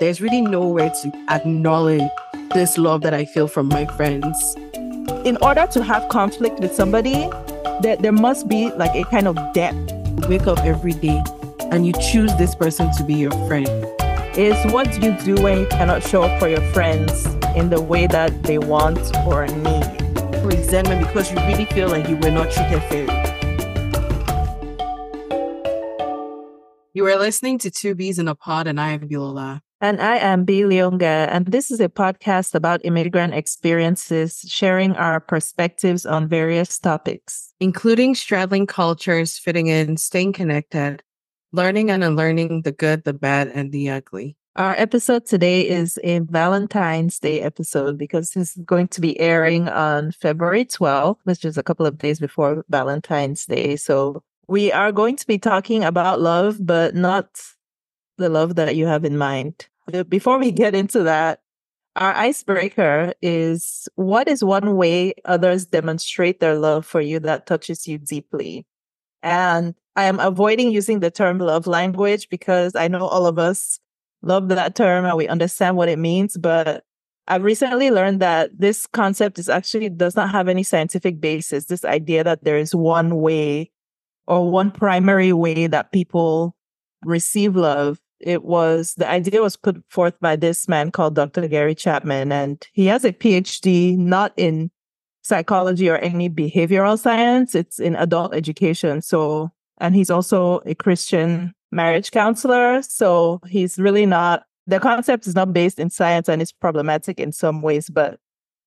there's really nowhere to acknowledge this love that I feel from my friends. In order to have conflict with somebody, there, there must be like a kind of depth. Wake up every day and you choose this person to be your friend. Is what you do when you cannot show up for your friends in the way that they want or need. Resentment because you really feel like you were not treated fairly. You are listening to Two Bees in a Pod, and I am Bilola. And I am B. Leonga, and this is a podcast about immigrant experiences, sharing our perspectives on various topics, including straddling cultures, fitting in, staying connected, learning and unlearning the good, the bad, and the ugly. Our episode today is a Valentine's Day episode because this is going to be airing on February 12th, which is a couple of days before Valentine's Day. So we are going to be talking about love, but not the love that you have in mind. Before we get into that, our icebreaker is what is one way others demonstrate their love for you that touches you deeply? And I am avoiding using the term love language because I know all of us love that term and we understand what it means. But I've recently learned that this concept is actually does not have any scientific basis. This idea that there is one way or one primary way that people receive love it was the idea was put forth by this man called Dr. Gary Chapman, and he has a PhD not in psychology or any behavioral science, it's in adult education. So, and he's also a Christian marriage counselor. So he's really not, the concept is not based in science and it's problematic in some ways, but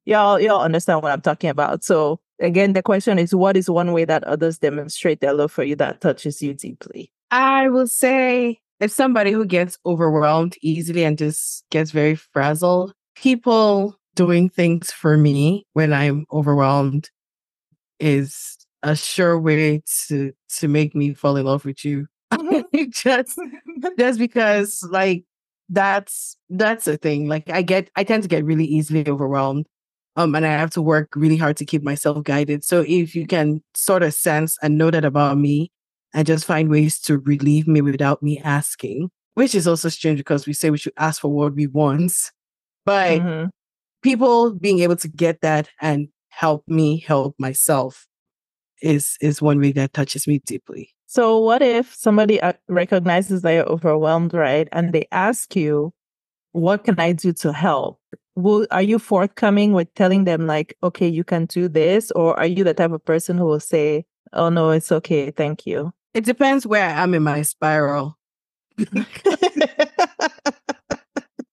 y'all, y'all understand what I'm talking about. So again, the question is, what is one way that others demonstrate their love for you that touches you deeply? I will say if somebody who gets overwhelmed easily and just gets very frazzled, people doing things for me when I'm overwhelmed is a sure way to to make me fall in love with you. just just because like that's that's a thing. Like I get I tend to get really easily overwhelmed. Um and I have to work really hard to keep myself guided. So if you can sort of sense and know that about me, and just find ways to relieve me without me asking, which is also strange because we say we should ask for what we want. But mm-hmm. people being able to get that and help me help myself is is one way that touches me deeply. So what if somebody uh, recognizes that you're overwhelmed, right? And they ask you, what can I do to help? Will, are you forthcoming with telling them like, okay, you can do this? Or are you the type of person who will say, oh no, it's okay. Thank you. It depends where I am in my spiral.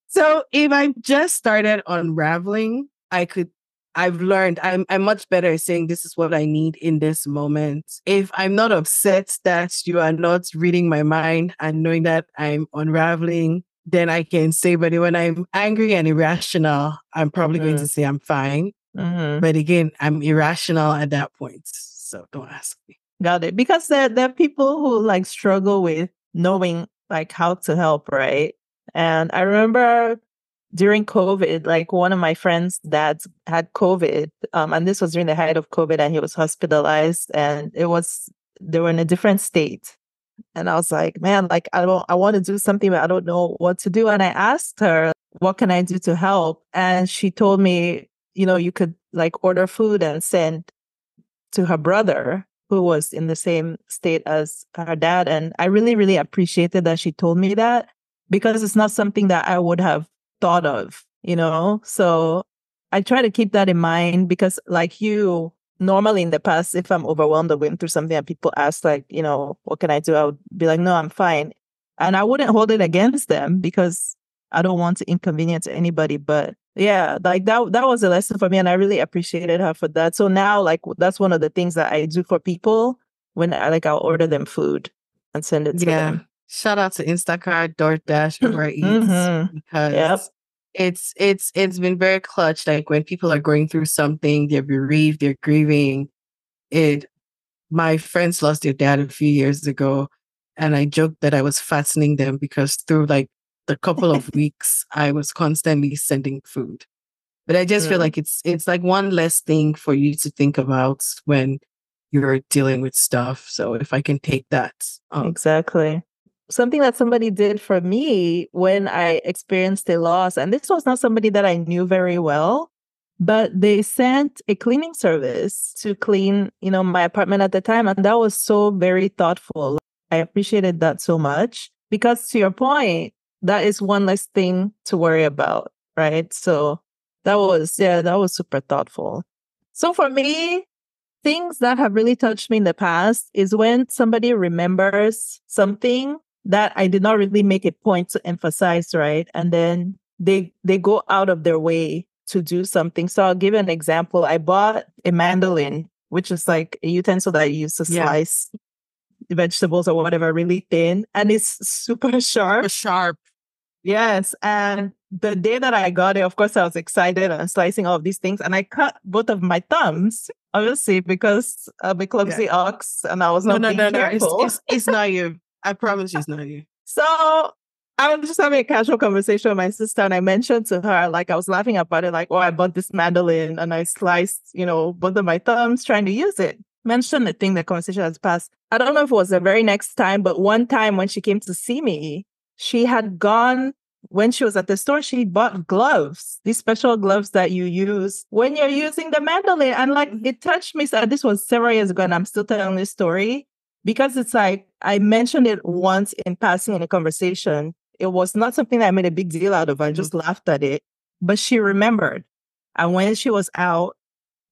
so if I just started unraveling, I could I've learned I'm I'm much better at saying this is what I need in this moment. If I'm not upset that you are not reading my mind and knowing that I'm unraveling, then I can say, but when I'm angry and irrational, I'm probably mm-hmm. going to mm. say I'm fine. Mm-hmm. But again, I'm irrational at that point. So don't ask me. Got it. Because there, there are people who like struggle with knowing like how to help, right? And I remember during COVID, like one of my friends' dads had COVID. Um, and this was during the height of COVID and he was hospitalized and it was they were in a different state. And I was like, man, like I don't I want to do something, but I don't know what to do. And I asked her, what can I do to help? And she told me, you know, you could like order food and send to her brother who was in the same state as her dad. And I really, really appreciated that she told me that because it's not something that I would have thought of, you know? So I try to keep that in mind because, like you, normally in the past, if I'm overwhelmed or going through something and people ask, like, you know, what can I do? I would be like, no, I'm fine. And I wouldn't hold it against them because I don't want to inconvenience anybody. But yeah like that that was a lesson for me and i really appreciated her for that so now like that's one of the things that i do for people when i like i'll order them food and send it to yeah. them shout out to instacart doordash uber eats mm-hmm. because yep. it's it's it's been very clutch like when people are going through something they're bereaved they're grieving it my friends lost their dad a few years ago and i joked that i was fastening them because through like the couple of weeks I was constantly sending food. But I just feel like it's it's like one less thing for you to think about when you're dealing with stuff. So if I can take that. Um, exactly. something that somebody did for me when I experienced a loss, and this was not somebody that I knew very well, but they sent a cleaning service to clean, you know, my apartment at the time. And that was so very thoughtful. I appreciated that so much because to your point, that is one less thing to worry about, right? So that was, yeah, that was super thoughtful. So for me, things that have really touched me in the past is when somebody remembers something that I did not really make a point to emphasize, right? And then they they go out of their way to do something. So I'll give an example. I bought a mandolin, which is like a utensil that you use to Yeah. slice vegetables or whatever really thin, and it's super sharp. sharp. Yes. And the day that I got it, of course, I was excited and slicing all of these things. And I cut both of my thumbs, obviously, because I'm a clumsy ox and I was No, not no, being no, no. It's, it's, it's not you. I promise you it's not you. So I was just having a casual conversation with my sister, and I mentioned to her, like, I was laughing about it, like, oh, I bought this mandolin and I sliced, you know, both of my thumbs trying to use it. Mentioned the thing, the conversation has passed. I don't know if it was the very next time, but one time when she came to see me, she had gone when she was at the store, she bought gloves, these special gloves that you use when you're using the mandolin. And like mm-hmm. it touched me. So this was several years ago, and I'm still telling this story because it's like I mentioned it once in passing in a conversation. It was not something that I made a big deal out of. I just mm-hmm. laughed at it. But she remembered. And when she was out,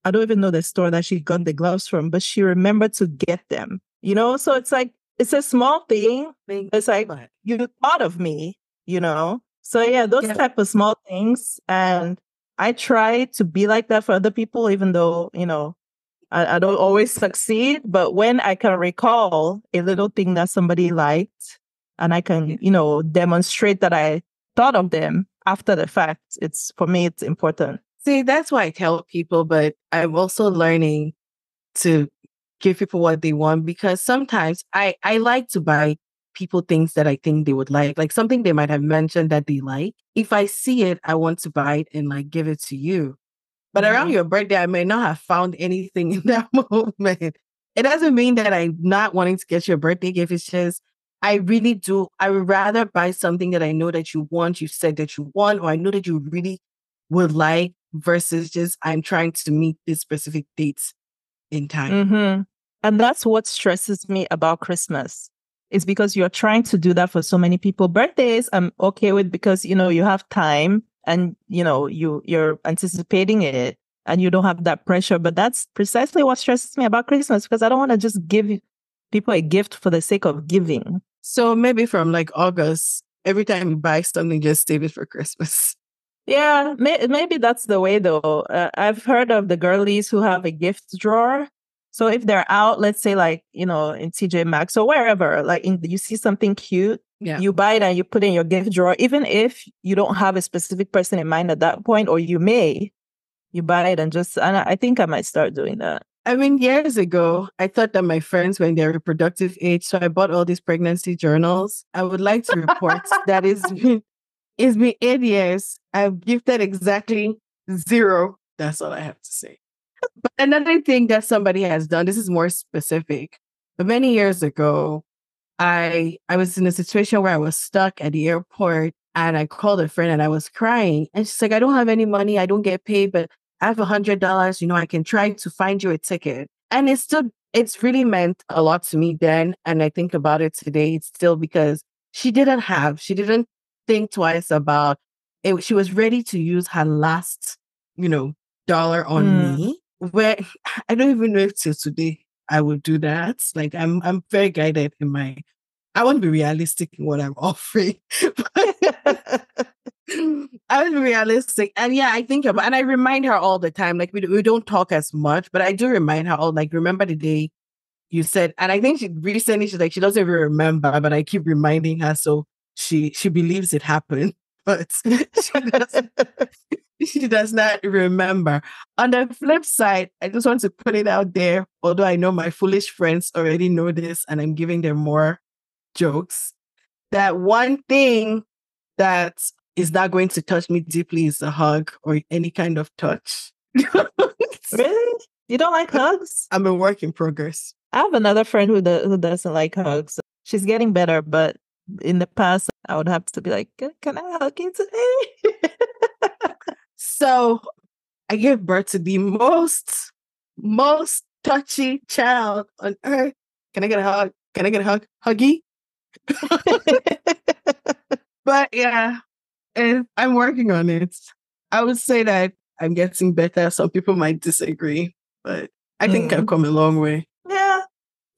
I don't even know the store that she got the gloves from, but she remembered to get them. You know, so it's like it's a small thing. It's like you thought of me, you know? So yeah, those Yeah. type of small things. And I try to be like that for other people, even though, you know, I, I don't always succeed. But when I can recall a little thing that somebody liked and I can, you know, demonstrate that I thought of them after the fact, it's for me, it's important. See, that's why I tell people, but I'm also learning to give people what they want because sometimes I, I like to buy people things that I think they would like, like something they might have mentioned that they like. If I see it, I want to buy it and like give it to you. But around Mhm. your birthday, I may not have found anything in that moment. It doesn't mean that I'm not wanting to get you a birthday gift. It's just I really do. I would rather buy something that I know that you want, you said that you want, or I know that you really would like versus just I'm trying to meet this specific dates in time. hmm And that's what stresses me about Christmas. Is because you're trying to do that for so many people. Birthdays, I'm okay with because you know you have time and you know you you're anticipating it and you don't have that pressure. But that's precisely what stresses me about Christmas because I don't want to just give people a gift for the sake of giving. So maybe from like August, every time you buy something, just save it for Christmas. Yeah, may- maybe that's the way though. Uh, I've heard of the girlies who have a gift drawer. So if they're out, let's say like, you know, in TJ Maxx or wherever, like in, you see something cute, Yeah. you buy it and you put it in your gift drawer, even if you don't have a specific person in mind at that point, or you may, you buy it and just, and I think I might start doing that. I mean, years ago, I thought that my friends were in their reproductive age, so I bought all these pregnancy journals. I would like to report that it's been it's been eight years. I've gifted exactly zero. That's all I have to say. But another thing that somebody has done, this is more specific. But many years ago, I I was in a situation where I was stuck at the airport and I called a friend and I was crying. And she's like, I don't have any money, I don't get paid, but I have a hundred dollars, you know, I can try to find you a ticket. And it's still it's really meant a lot to me then. And I think about it today, it's still because she didn't have, she didn't think twice about it. She was ready to use her last, you know, dollar on Mm. me. Where I don't even know if till today I would do that. Like I'm I'm very guided in my I want to be realistic in what I'm offering. I be realistic. And yeah, I think about and I remind her all the time. Like we, we don't talk as much, but I do remind her all like remember the day you said and I think she recently she's like she doesn't even remember, but I keep reminding her so she she believes it happened. But she does she does not remember. On the flip side, I just want to put it out there, although I know my foolish friends already know this and I'm giving them more jokes, that one thing that is not going to touch me deeply is a hug or any kind of touch. Really? You don't like hugs? I'm a work in progress. I have another friend who, do- who doesn't like hugs. She's getting better, but in the past, I would have to be like, "Can I hug you today?" So, I gave birth to the most, most touchy child on earth. Can I get a hug? Can I get a hug? Huggy? but yeah, and I'm working on it. I would say that I'm getting better. Some people might disagree, but I think mm. I've come a long way. Yeah,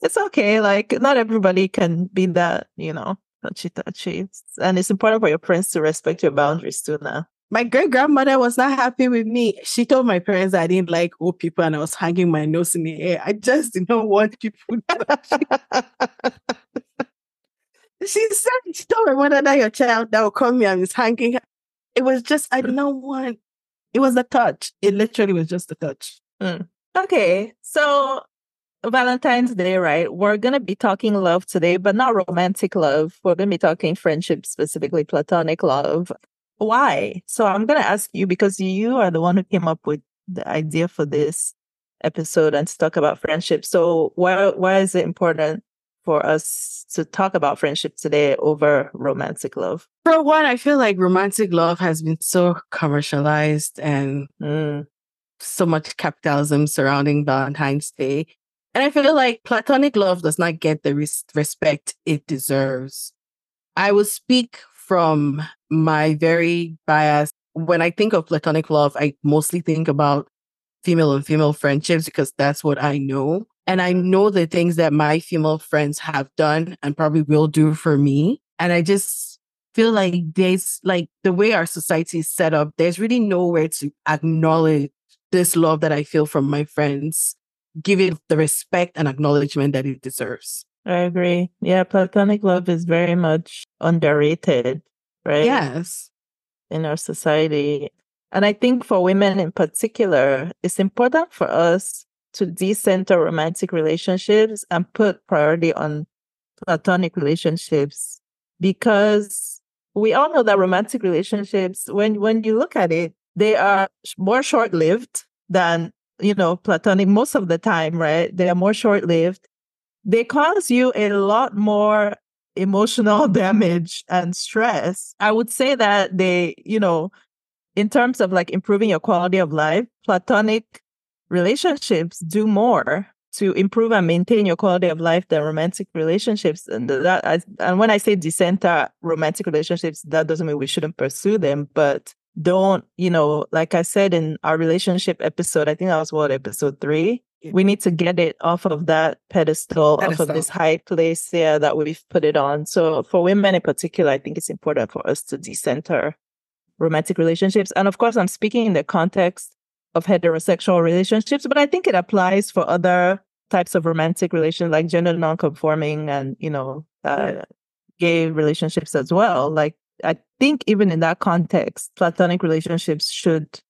it's okay. Like, not everybody can be that, you know, touchy touchy. And it's important for your friends to respect your boundaries too now. My great grandmother was not happy with me. She told my parents I didn't like old people and I was hanging my nose in the air. I just didn't want people. she said, she told my mother that your child that will come here and is hanging. It was just, I didn't want, it was a touch. It literally was just a touch. Mm. Okay. So Valentine's Day, right? We're going to be talking love today, but not romantic love. We're going to be talking friendship, specifically platonic love. Why? So I'm going to ask you because you are the one who came up with the idea for this episode and to talk about friendship. So why why is it important for us to talk about friendship today over romantic love? For one, I feel like romantic love has been so commercialized and mm. so much capitalism surrounding Valentine's Day and I feel like platonic love does not get the res- respect it deserves. I will speak from my very bias. When I think of platonic love, I mostly think about female and female friendships because that's what I know. And I know the things that my female friends have done and probably will do for me. And I just feel like there's like the way our society is set up, there's really nowhere to acknowledge this love that I feel from my friends give it the respect and acknowledgement that it deserves. I agree. Yeah, platonic love is very much underrated, right? Yes. In our society. And I think for women in particular, it's important for us to decenter romantic relationships and put priority on platonic relationships because we all know that romantic relationships, when when you look at it, they are more short-lived than you know, platonic most of the time, right? They are more short lived. They cause you a lot more emotional damage and stress. I would say that they, you know, in terms of like improving your quality of life, platonic relationships do more to improve and maintain your quality of life than romantic relationships. And that, and when I say decenter romantic relationships, that doesn't mean we shouldn't pursue them, but don't, you know, like I said in our relationship episode, I think that was what episode three. We need to get it off of that pedestal, pedestal, off of this high place yeah, that we've put it on. So for women in particular, I think it's important for us to decenter romantic relationships. And of course, I'm speaking in the context of heterosexual relationships, but I think it applies for other types of romantic relations like gender nonconforming and, you know, uh, gay relationships as well. Like I think even in that context, platonic relationships should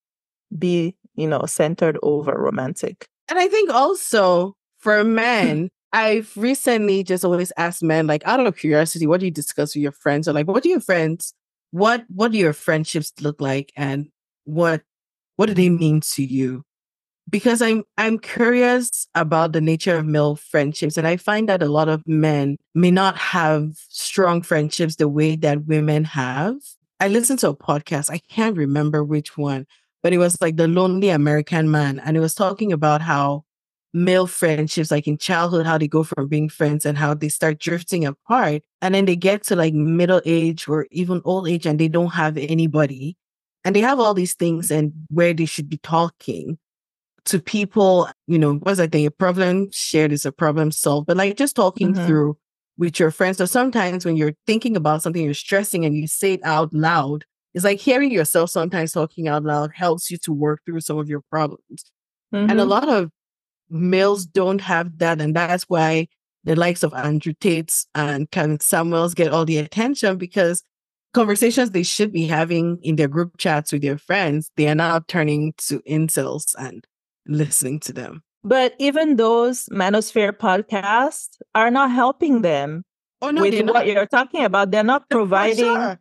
be, you know, centered over romantic. And I think also for hmm. men, I've recently just always asked men, like out of curiosity, what do you discuss with your friends? Or like, what do your friends, what what do your friendships look like and what what do they mean to you? Because I'm I'm curious about the nature of male friendships, and I find that a lot of men may not have strong friendships the way that women have. I listened to a podcast, I can't remember which one, but it was like the lonely American man, and it was talking about how male friendships, like in childhood, how they go from being friends and how they start drifting apart, and then they get to like middle age or even old age, and they don't have anybody, and they have all these things and where they should be talking to people, you know, what's I think a problem shared is a problem solved, but like just talking mm-hmm. through with your friends. So sometimes when you're thinking about something, you're stressing and you say it out loud, it's like hearing yourself sometimes talking out loud helps you to work through some of your problems. Mm-hmm. And a mm-hmm. lot of males don't have that. And that's why the likes of Andrew Tate's and Kevin Samuels get all the attention because conversations they should be having in their group chats with their friends, they are now turning to incels and listening to them. But even those manosphere podcasts are not helping them oh, no, with what you're talking about. They're not providing sure.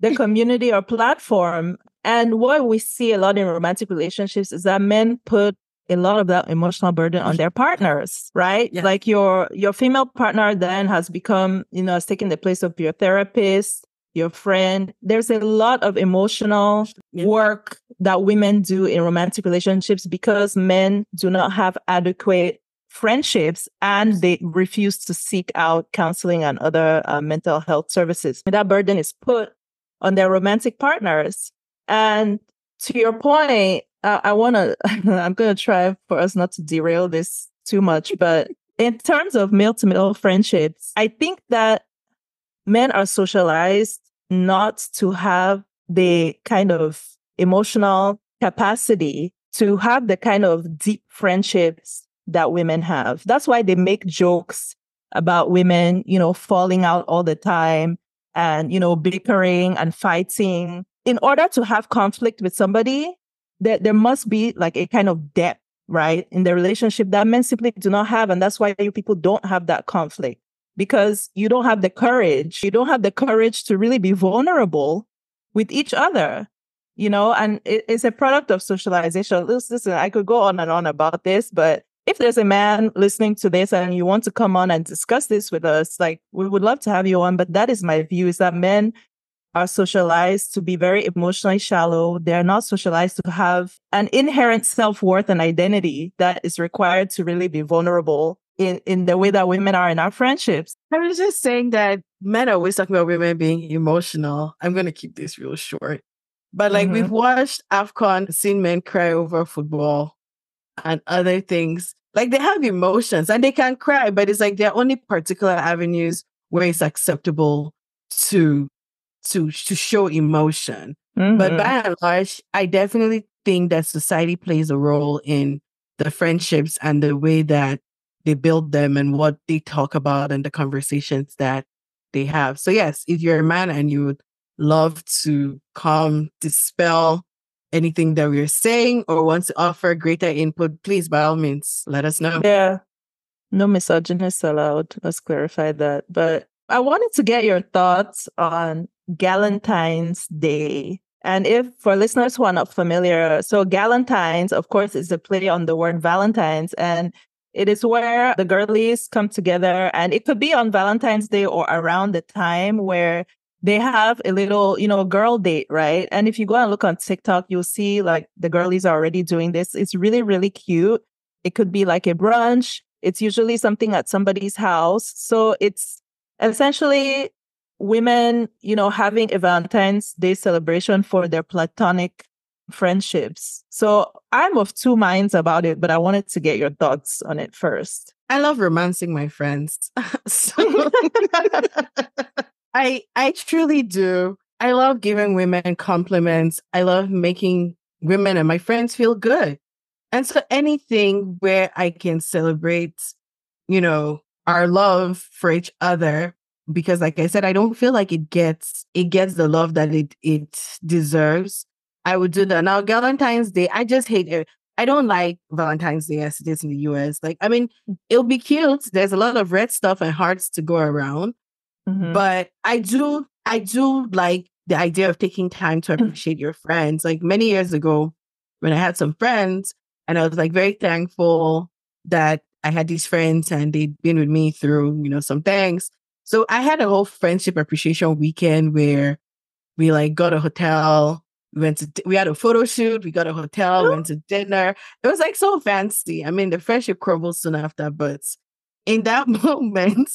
the community or platform. And what we see a lot in romantic relationships is that men put a lot of that emotional burden on their partners, right? Yeah. Like your your female partner then has become, you know, has taken the place of your therapist, your friend. There's a lot of emotional work that women do in romantic relationships because men do not have adequate friendships and they refuse to seek out counseling and other uh, mental health services. That burden is put on their romantic partners. And to your point, uh, I want to, I'm going to try for us not to derail this too much, but in terms of male to male friendships, I think that men are socialized not to have the kind of emotional capacity to have the kind of deep friendships that women have. That's why they make jokes about women, you know, falling out all the time and, you know, bickering and fighting. In order to have conflict with somebody, there, there must be like a kind of depth, right, in the relationship that men simply do not have. And that's why you people don't have that conflict because you don't have the courage. You don't have the courage to really be vulnerable with each other you know, and it, it's a product of socialization. Listen, I could go on and on about this, but if there's a man listening to this and you want to come on and discuss this with us, like we would love to have you on. But that is my view is that men are socialized to be very emotionally shallow. They're not socialized to have an inherent self worth and identity that is required to really be vulnerable in, in the way that women are in our friendships. I was just saying that men are always talking about women being emotional. I'm going to keep this real short. But like mm-hmm. we've watched AFCON, seen men cry over football and other things. Like they have emotions and they can cry, but it's like there are only particular avenues where it's acceptable to to to show emotion. Mm-hmm. But by and large, I definitely think that society plays a role in the friendships and the way that they build them and what they talk about and the conversations that they have. So yes, if you're a man and you would love to come dispel anything that we're saying or want to offer greater input, please by all means let us know. Yeah. No misogynists allowed. Let's clarify that. But I wanted to get your thoughts on Galentine's Day. And if for listeners who are not familiar, so Galentine's, of course, is a play on the word Valentine's. And it is where the girlies come together and it could be on Valentine's Day or around the time where they have a little, you know, girl date, right? And if you go and look on TikTok, you'll see like the girlies are already doing this. It's really, really cute. It could be like a brunch. It's usually something at somebody's house. So it's essentially women, you know, having a Valentine's Day celebration for their platonic friendships. So I'm of two minds about it, but I wanted to get your thoughts on it first. I love romancing my friends. so I I truly do. I love giving women compliments. I love making women and my friends feel good. And so anything where I can celebrate, you know, our love for each other because like I said I don't feel like it gets it gets the love that it it deserves. I would do that. Now Valentine's Day, I just hate it. I don't like Valentine's Day as it is in the US. Like, I mean, it'll be cute. There's a lot of red stuff and hearts to go around. Mm-hmm. But I do, I do like the idea of taking time to appreciate your friends. Like many years ago, when I had some friends, and I was like very thankful that I had these friends and they'd been with me through, you know, some things. So I had a whole friendship appreciation weekend where we like got a hotel. We went to, we had a photo shoot. We got a hotel. We went to dinner. It was like so fancy. I mean, the friendship crumbled soon after, but in that moment,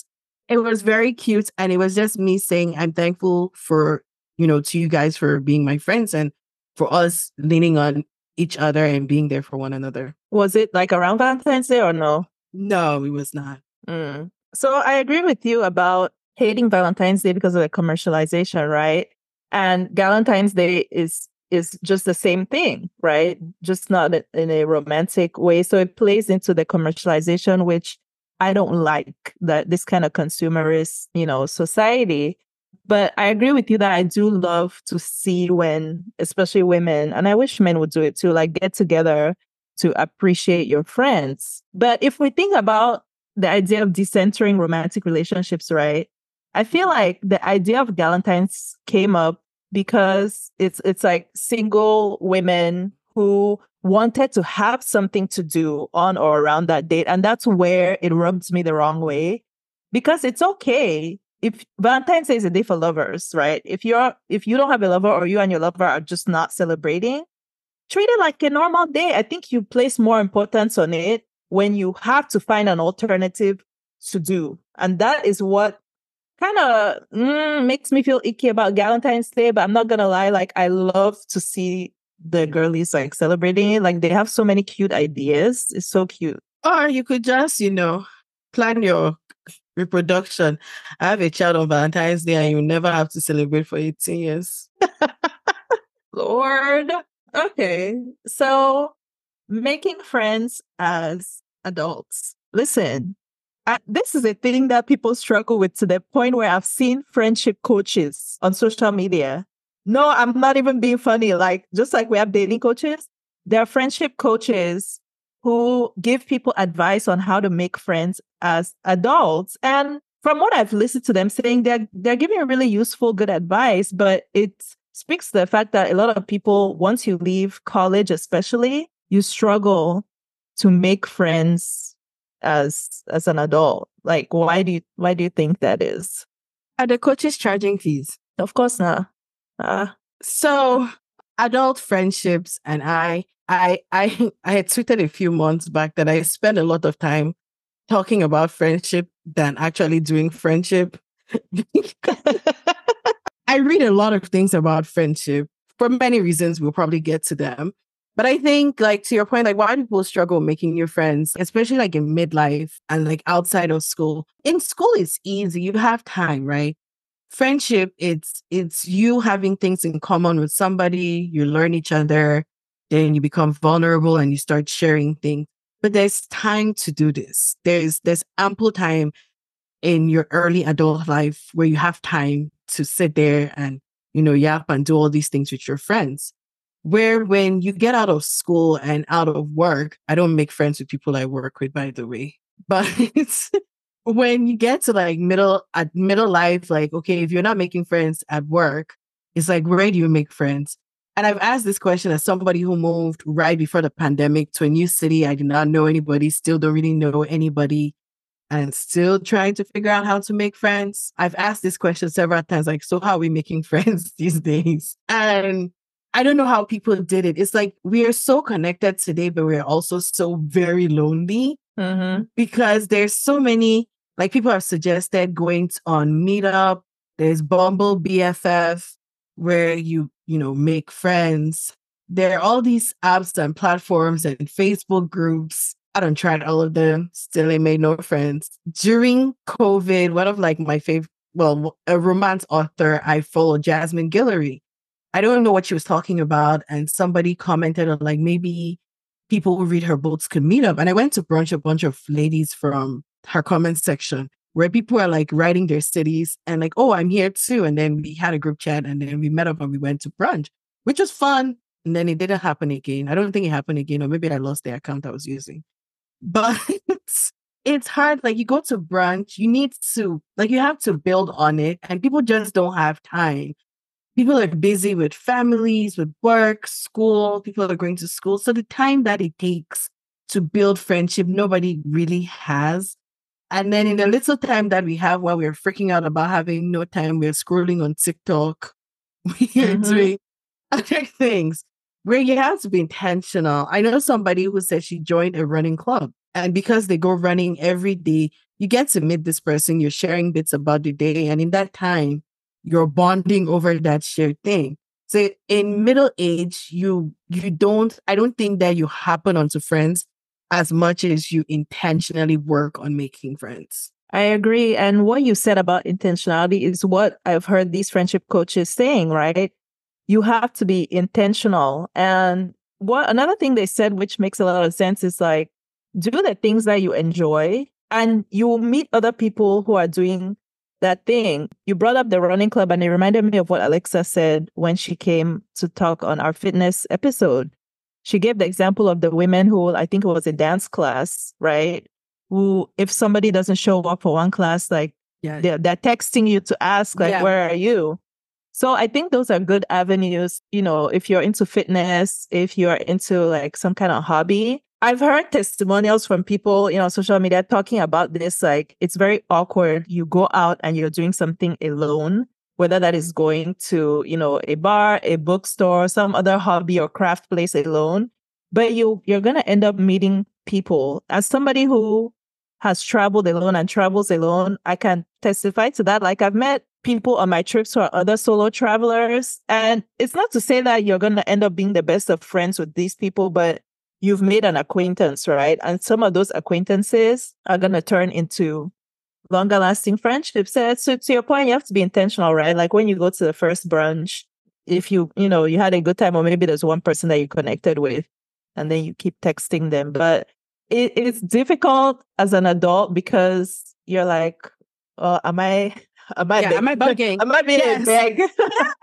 it was very cute. And it was just me saying, I'm thankful for, you know, to you guys for being my friends and for us leaning on each other and being there for one another. Was it like around Valentine's Day or no? No, it was not. Mm. So I agree with you about hating Valentine's Day because of the commercialization, right? And Valentine's Day is is just the same thing, right? Just not in a romantic way. So it plays into the commercialization, which I don't like that this kind of consumerist, you know, society. But I agree with you that I do love to see when, especially women, and I wish men would do it too, like get together to appreciate your friends. But if we think about the idea of decentering romantic relationships, right? I feel like the idea of Galentine's came up because it's it's like single women who wanted to have something to do on or around that date. And that's where it rubs me the wrong way because it's okay if Valentine's Day is a day for lovers, right? If you're if you don't have a lover or you and your lover are just not celebrating, treat it like a normal day. I think you place more importance on it when you have to find an alternative to do. And that is what kind of mm, makes me feel icky about Valentine's Day, but I'm not gonna lie, like I love to see the girlies like celebrating it. Like they have so many cute ideas. It's so cute. Or you could just, you know, plan your reproduction. I have a child on Valentine's Day and you never have to celebrate for 18 years. Lord. Okay. So making friends as adults. Listen, This is a thing that people struggle with to the point where I've seen friendship coaches on social media no, I'm not even being funny. Like, just like we have dating coaches, there are friendship coaches who give people advice on how to make friends as adults. And from what I've listened to them saying, they're they're giving really useful, good advice, but it speaks to the fact that a lot of people, once you leave college, especially, you struggle to make friends as as an adult. Like, why do you why do you think that is? Are the coaches charging fees? Of course not. Uh, so adult friendships and I, I, I, I had tweeted a few months back that I spend a lot of time talking about friendship than actually doing friendship. I read a lot of things about friendship for many reasons. We'll probably get to them. But I think, like, to your point, like, why do people struggle making new friends, especially like in midlife and like outside of school? In school, it's easy. You have time, right? friendship it's it's you having things in common with somebody you learn each other then you become vulnerable and you start sharing things but there's time to do this there's there's ample time in your early adult life where you have time to sit there and you know yap and do all these things with your friends where when you get out of school and out of work i don't make friends with people i work with by the way but when you get to like middle at middle life, like, okay, if you're not making friends at work, it's like, where do you make friends? And I've asked this question as somebody who moved right before the pandemic to a new city. I did not know anybody, still don't really know anybody, and still trying to figure out how to make friends. I've asked this question several times, like, so how are we making friends these days? And I don't know how people did it. It's like we are so connected today, but we're also so very lonely mm-hmm. because there's so many like people have suggested going on Meetup. There's Bumble BFF where you, you know, make friends. There are all these apps and platforms and Facebook groups. I don't tried all of them. Still ain't made no friends. During COVID, one of like my favorite, well, a romance author I follow, Jasmine Guillory. I don't know what she was talking about. And somebody commented on like maybe people who read her books could meet up. And I went to brunch a bunch of ladies from her comment section where people are like writing their cities and like, oh, I'm here too. And then we had a group chat and then we met up and we went to brunch, which was fun. And then it didn't happen again. I don't think it happened again, or maybe I lost the account I was using. But it's, it's hard. Like you go to brunch, you need to, like, you have to build on it, and people just don't have time. People are busy with families, with work, school. People are going to school. So the time that it takes to build friendship, nobody really has. And then in the little time that we have while we're freaking out about having no time, we're scrolling on TikTok, we're mm-hmm. doing other things where you have to be intentional. I know somebody who said she joined a running club. And because they go running every day, you get to meet this person, you're sharing bits about the day. And in that time, you're bonding over that shared thing. So in middle age, you you don't, I don't think that you happen onto friends as much as you intentionally work on making friends. I agree. And what you said about intentionality is what I've heard these friendship coaches saying, right? You have to be intentional. And what another thing they said, which makes a lot of sense, is like do the things that you enjoy and you will meet other people who are doing that thing. You brought up the running club and it reminded me of what Alexa said when she came to talk on our fitness episode she gave the example of the women who I think it was a dance class, right? Who, if somebody doesn't show up for one class, like yeah. they're, they're texting you to ask, like, yeah. where are you? So I think those are good avenues. You know, if you're into fitness, if you're into like some kind of hobby, I've heard testimonials from people, you know, social media talking about this. Like, it's very awkward. You go out and you're doing something alone, whether that is going to, you know, a bar, a bookstore, some other hobby or craft place alone. But you, you're to end up meeting people. As somebody who has traveled alone and travels alone, I can testify to that. Like, I've met people on my trips who are other solo travelers. And it's not to say that you're to end up being the best of friends with these people, but you've made an acquaintance, right? And some of those acquaintances are going to turn into longer lasting friendships. So, so to your point, you have to be intentional, right? Like when you go to the first brunch, if you, you know, you had a good time, or maybe there's one person that you connected with, and then you keep texting them. But it, it's difficult as an adult because you're like, oh, am I Am I, yeah, am I begging? Am I being yes. beg?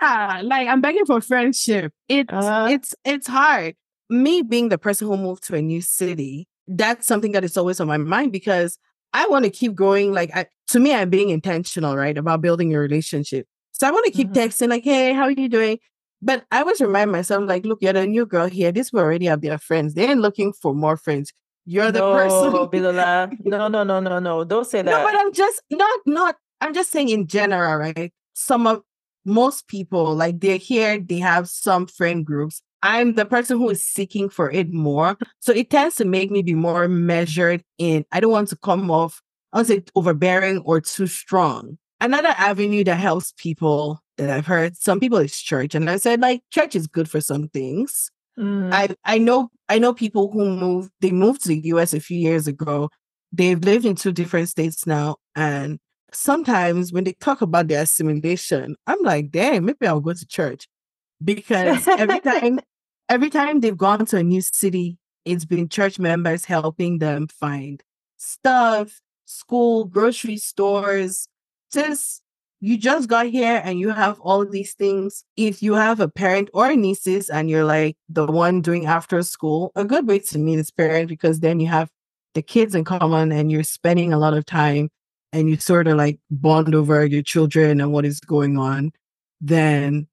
yeah, like I'm begging for friendship. It's uh, it's it's hard me being the person who moved to a new city, that's something that is always on my mind because I want to keep going. Like, I, to me, I'm being intentional, right, about building a relationship. So I want to keep mm-hmm. texting, like, hey, how are you doing? But I always remind myself, like, look, you're the new girl here. This will already have their friends. They ain't looking for more friends. You're the no, person. Bilola. No, no, no, no, no. Don't say that. No, but I'm just not, not, I'm just saying in general, right? Some of most people, like they're here, they have some friend groups. I'm the person who is seeking for it more. So it tends to make me be more measured in, I don't want to come off, I would say overbearing or too strong. Another avenue that helps people that I've heard, some people is church. And I said, like, church is good for some things. Mm. I I know I know people who moved, they moved to the US a few years ago. They've lived in two different states now. And sometimes when they talk about their assimilation, I'm like, damn, maybe I'll go to church. Because every time every time they've gone to a new city, it's been church members helping them find stuff, school, grocery stores. Since you just got here and you have all these things. If you have a parent or nieces and you're like the one doing after school, a good way to meet is parent because then you have the kids in common and you're spending a lot of time and you sort of like bond over your children and what is going on, then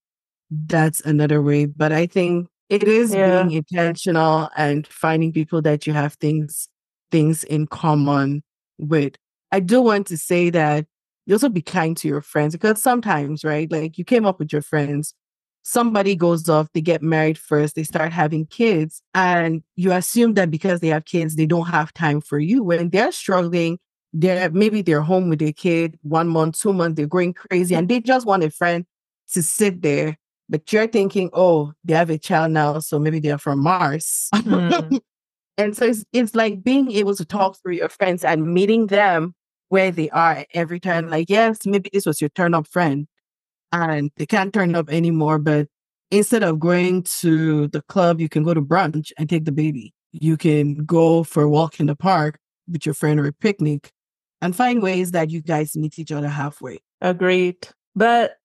that's another way. But I think it is yeah. being intentional and finding people that you have things things in common with. I do want to say that you also be kind to your friends because sometimes, right? Like you came up with your friends, somebody goes off, they get married first, they start having kids, and you assume that because they have kids, they don't have time for you. When they're struggling, they're maybe they're home with their kid one month, two months, they're going crazy, and they just want a friend to sit there but you're thinking, oh, they have a child now, so maybe they're from Mars. Mm. and so it's, it's like being able to talk through your friends and meeting them where they are every time. Like, yes, maybe this was your turn up friend and they can't turn up anymore, but instead of going to the club, you can go to brunch and take the baby. You can go for a walk in the park with your friend or a picnic and find ways that you guys meet each other halfway. Agreed. But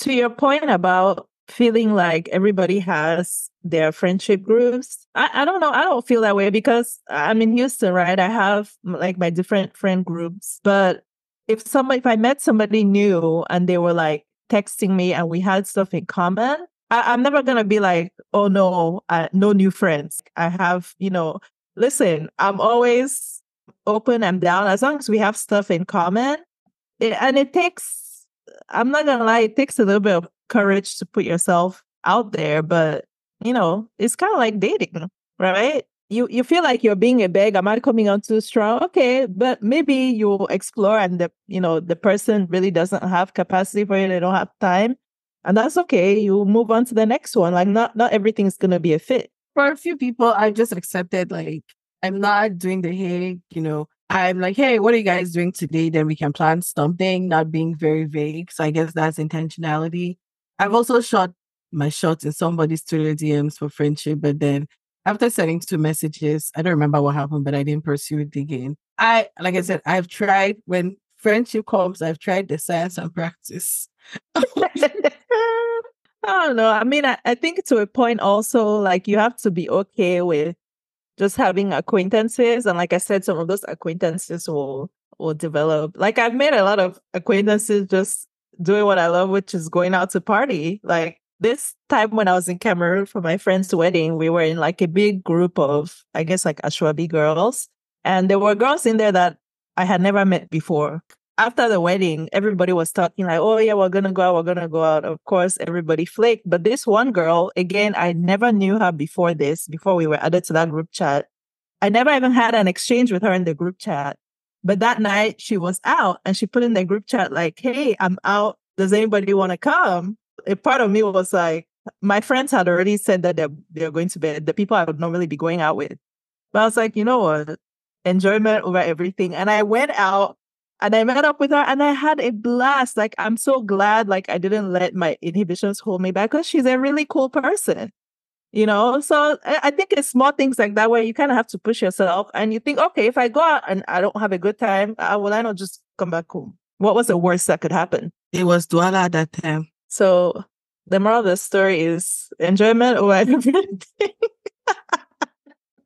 to your point about feeling like everybody has their friendship groups. I, I don't know. I don't feel that way because I'm in Houston, right? I have like my different friend groups. But if somebody, if I met somebody new and they were like texting me and we had stuff in common, I, am never going to be like, oh no, uh, no new friends. I have, you know, listen, I'm always open and down as long as we have stuff in common. It, and it takes, I'm not to lie, it takes a little bit of courage to put yourself out there, but you know, it's kind of like dating, right? You you feel like you're being a beg. Am I coming on too strong? Okay, but maybe you'll explore, and the you know the person really doesn't have capacity for you. They don't have time, and that's okay. You move on to the next one. Like not not everything's gonna be a fit. For a few people, I've just accepted like I'm not doing the hey, you know, I'm like, hey, what are you guys doing today? Then we can plan something, not being very vague. So I guess that's intentionality. I've also shot my shot in somebody's Twitter DMs for friendship, but then after sending two messages, I don't remember what happened, but I didn't pursue it again. I, like I said, I've tried when friendship comes, I've tried the science and practice. I don't know. I mean, I, I think to a point also, like you have to be okay with just having acquaintances. And like I said, some of those acquaintances will will develop. Like I've made a lot of acquaintances just doing what I love, which is going out to party. Like this time when I was in Cameroon for my friend's wedding, we were in like a big group of, I guess, like Aso Ebi girls. And there were girls in there that I had never met before. After the wedding, everybody was talking like, oh, yeah, we're going to go out. We're going to go out. Of course, everybody flaked. But this one girl, again, I never knew her before this, before we were added to that group chat. I never even had an exchange with her in the group chat. But that night she was out and she put in the group chat, like, hey, I'm out. Does anybody want to come? A part of me was like, my friends had already said that they're, they're going to bed, the people I would normally be going out with. But I was like, you know what? Enjoyment over everything. And I went out and I met up with her and I had a blast. Like, I'm so glad, like, I didn't let my inhibitions hold me back because she's a really cool person you know? So i think it's small things like that where you kind of have to push yourself and you think okay if i go out and i don't have a good time uh, will i not just come back home? What was the worst that could happen? It was Douala at that time. So the moral of the story is enjoyment over everything.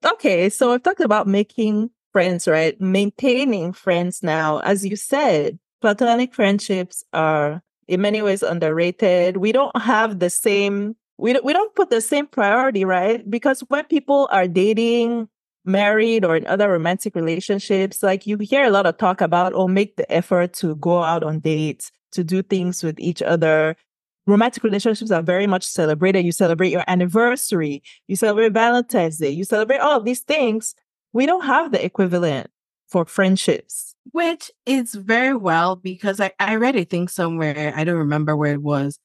Okay so i've talked about making friends right maintaining friends now as you said platonic friendships are in many ways underrated we don't have the same we don't, we don't put the same priority, right? Because when people are dating, married, or in other romantic relationships, like you hear a lot of talk about, oh, make the effort to go out on dates, to do things with each other. Romantic relationships are very much celebrated. You celebrate your anniversary, you celebrate Valentine's Day, you celebrate all of these things. We don't have the equivalent for friendships. Which is very well because I, I read a thing somewhere, I don't remember where it was,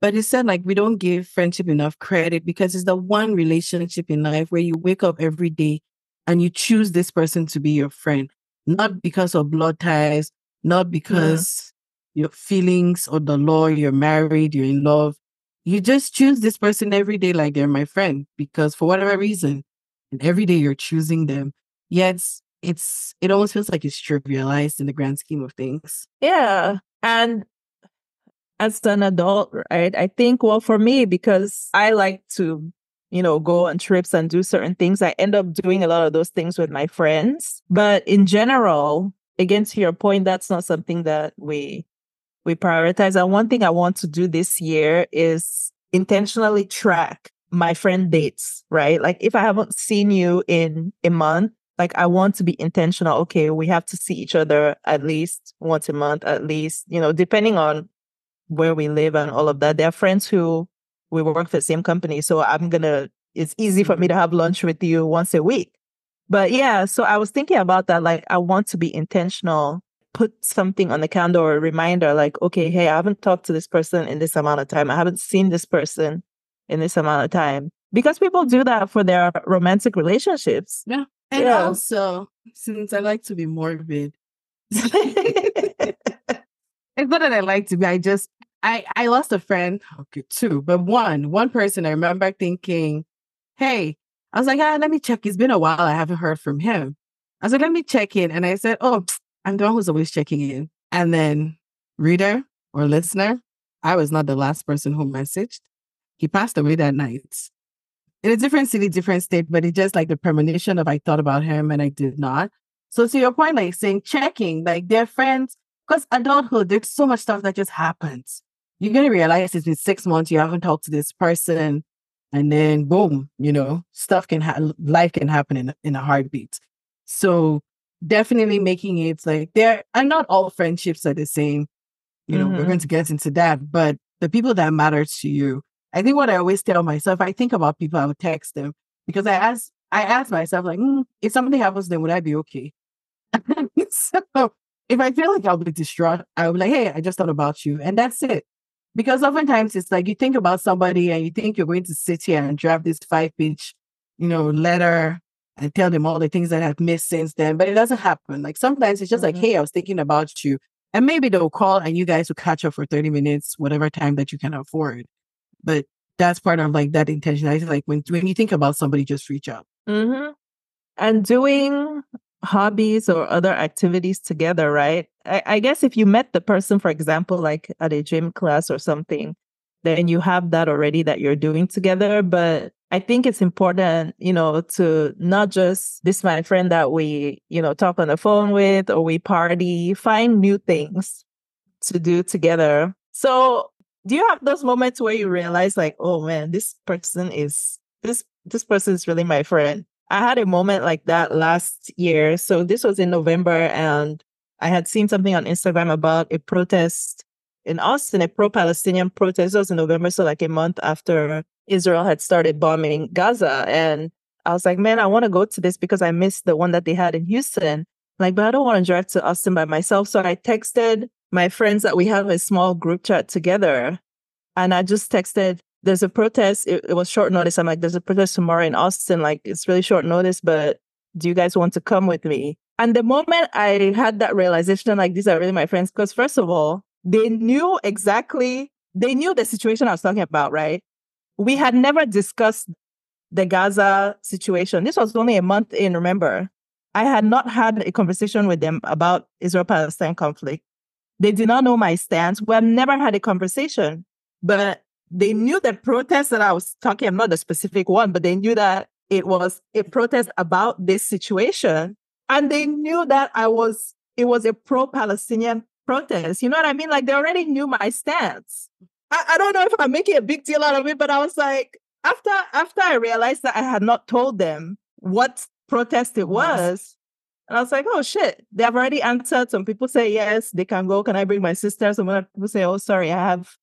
but it said like we don't give friendship enough credit because it's the one relationship in life where you wake up every day and you choose this person to be your friend, not because of blood ties, not because yeah. your feelings or the law, you're married, you're in love. You just choose this person every day like they're my friend because for whatever reason, and every day you're choosing them. Yet it's it almost feels like it's trivialized in the grand scheme of things. Yeah. And as an adult, right? I think, well, for me, because I like to, you know, go on trips and do certain things, I end up doing a lot of those things with my friends. But in general, again, to your point, that's not something that we we prioritize. And one thing I want to do this year is intentionally track my friend dates, right? Like if I haven't seen you in a month, like I want to be intentional. Okay, we have to see each other at least once a month, at least, you know, depending on where we live and all of that. There are friends who we work for the same company. So I'm going to, it's easy for me to mm-hmm. have lunch with you once a week. But yeah, so I was thinking about that. Like, I want to be intentional, put something on the calendar or a reminder, like, okay, hey, I haven't talked to this person in this amount of time. I haven't seen this person in this amount of time. Because people do that for their romantic relationships. Yeah. And yeah. also, since I like to be morbid, it's not that I like to be, I just I I lost a friend, okay, two, but one, one person I remember thinking, hey, I was like, ah, let me check. It's been a while. I haven't heard from him. I was like, let me check in. And I said, oh, I'm the one who's always checking in. And then reader or listener, I was not the last person who messaged. He passed away that night. In a different city, different state, but it's just like the premonition of I thought about him and I did not. So to your point, like saying checking, like they're friends, because adulthood, there's so much stuff that just happens you're going to realize it's been six months, you haven't talked to this person. And then boom, you know, stuff can happen, life can happen in, in a heartbeat. So definitely making it like there are not all friendships are the same. You know, mm-hmm. we're going to get into that, but the people that matter to you. I think what I always tell myself, I think about people, I would text them because I ask, I ask myself, like, mm, if something happens, then would I be okay? so if I feel like I'll be distraught, I'll be like, hey, I just thought about you. And that's it. Because oftentimes it's like you think about somebody and you think you're going to sit here and draft this five page, you know, letter and tell them all the things that I've missed since then, but it doesn't happen. Like sometimes it's just mm-hmm. like, hey, I was thinking about you. And maybe they'll call and you guys will catch up for 30 minutes, whatever time that you can afford. But that's part of like that intentionality. Like when when you think about somebody, just reach out. Mm-hmm. And doing hobbies or other activities together, right? I, I, guess if you met the person, for example, like at a gym class or something, then you have that already that you're doing together. But I think it's important, you know, to not just this my friend that we, you know, talk on the phone with or we party, find new things to do together. So do you have those moments where you realize like, oh man, this person is this this person is really my friend? I had a moment like that last year. So this was in November and I had seen something on Instagram about a protest in Austin, a pro-Palestinian protest. It was in November, so like a month after Israel had started bombing Gaza. And I was like, man, I want to go to this because I missed the one that they had in Houston. Like, but I don't want to drive to Austin by myself. So I texted my friends that we have a small group chat together. And I just texted, there's a protest. It, it was short notice. I'm like, there's a protest tomorrow in Austin. Like, it's really short notice, but do you guys want to come with me? And the moment I had that realization, like, these are really my friends, because first of all, they knew exactly, they knew the situation I was talking about, right? We had never discussed the Gaza situation. This was only a month in, remember? I had not had a conversation with them about Israel Palestine conflict. They did not know my stance. We have never had a conversation, but they knew the protest that I was talking, I'm not the specific one, but they knew that it was a protest about this situation. And they knew that I was, it was a pro Palestinian protest. You know what I mean? Like they already knew my stance. I, I don't know if I'm making a big deal out of it, but I was like, after after I realized that I had not told them what protest it was, and I was like, oh shit, they have already answered. Some people say yes, they can go. Can I bring my sister? Some other people say, oh sorry, I have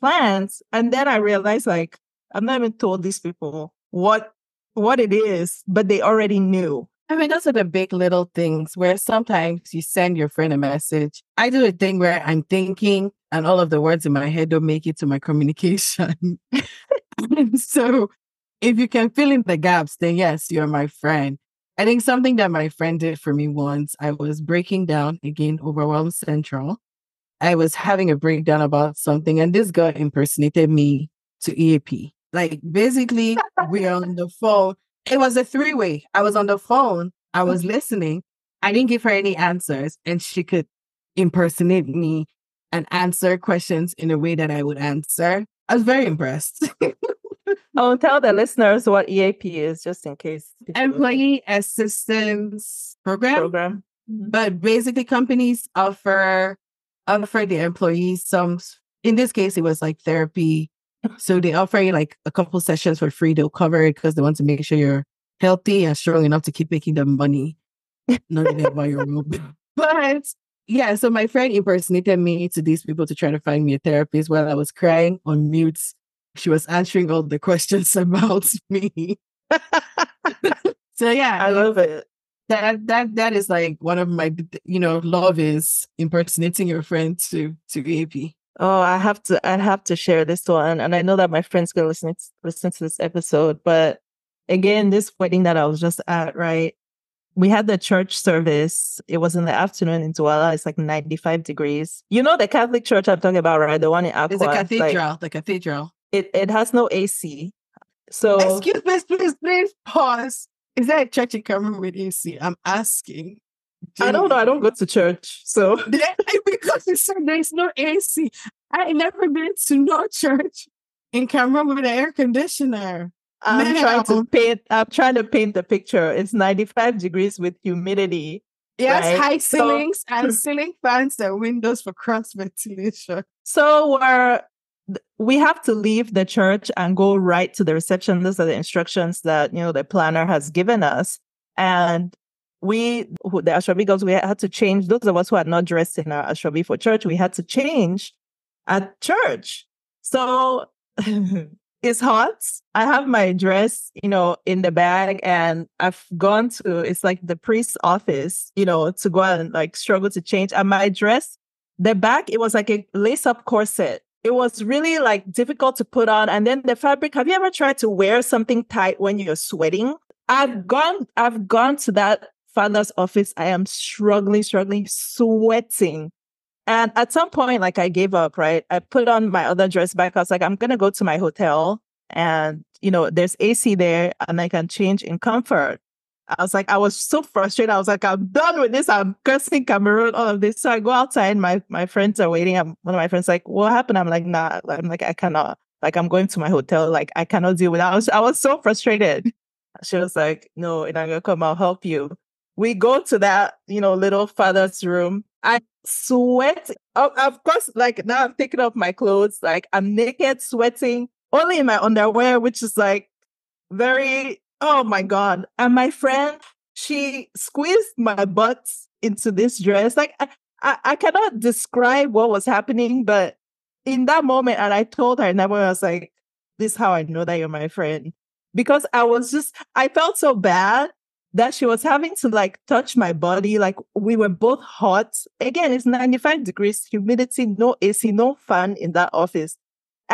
plans. And then I realized like I've not even told these people what what it is, but they already knew. I mean, those are the big little things where sometimes you send your friend a message. I do a thing where I'm thinking and all of the words in my head don't make it to my communication. so if you can fill in the gaps, then yes, you're my friend. I think something that my friend did for me once, I was breaking down again, overwhelmed central. I was having a breakdown about something, and this guy impersonated me to EAP. Like basically, we're on the phone. It was a three way. I was on the phone. I was mm-hmm. listening. I didn't give her any answers, and she could impersonate me and answer questions in a way that I would answer. I was very impressed. I'll tell the listeners what EAP is just in case. Employee Assistance Program. Program. Mm-hmm. But basically companies offer offer the employees some in this case it was like therapy. So they offer you like a couple sessions for free. They'll cover it because they want to make sure you're healthy and strong enough to keep making them money. Not even about your But yeah, so my friend impersonated me to these people to try to find me a therapist while I was crying on mute. She was answering all the questions about me. so yeah, I love it. That that that is like one of my you know love is impersonating your friend to to be AP. Oh, I have to I have to share this one, and I know that my friends gonna listen listen to this episode. But again, this wedding that I was just at, right? we had the church service. It was in the afternoon in Douala. It's like 95 degrees. You know the Catholic church I'm talking about, right? The one in Akwa. It's a cathedral. Like, the cathedral. It it has no AC. So excuse me, please, please pause. Is there a church in Cameroon with AC? I'm asking. I don't know. I don't go to church. So because you said there's no AC. I never been to no church in Cameroon with an air conditioner. I'm trying to paint. I'm trying to paint the picture. It's 95 degrees with humidity. Yes, right? high ceilings so, and ceiling fans and windows for cross ventilation. So we're we have to leave the church and go right to the reception. Those are the instructions that you know the planner has given us, and we the Aso Ebi girls we had to change. Those of us who had not dressed in our Aso Ebi for church, we had to change at church. So it's hot. I have my dress, you know, in the bag and I've gone to it's like the priest's office, you know, to go and like struggle to change. And my dress, the back, it was like a lace-up corset. It was really like difficult to put on. And then the fabric, have you ever tried to wear something tight when you're sweating? I've gone, I've gone to that father's office. I am struggling, struggling, sweating. And at some point, like I gave up, right? I put on my other dress back. I was like, I'm going to go to my hotel and, you know, there's AC there and I can change in comfort. I was like, I was so frustrated. I was like, I'm done with this. I'm cursing Cameroon, all of this. So I go outside. My my friends are waiting. I'm, one of my friends like, what happened? I'm like, nah. I'm like, I cannot. Like, I'm going to my hotel. Like, I cannot deal with that. I was, I was so frustrated. She was like, no, and I'm gonna come. I'll help you. we go to that, you know, little father's room. I sweat. Of, of course, like now I'm taking off my clothes. Like I'm naked, sweating, only in my underwear, which is like very, oh my God. And my friend, she squeezed my butt into this dress. Like I, I, I cannot describe what was happening, but in that moment, and I told her, and I was like, this is how I know that you're my friend. Because I was just, I felt so bad that she was having to like touch my body. Like we were both hot. Again, it's 95 degrees, humidity, no AC, no fan in that office.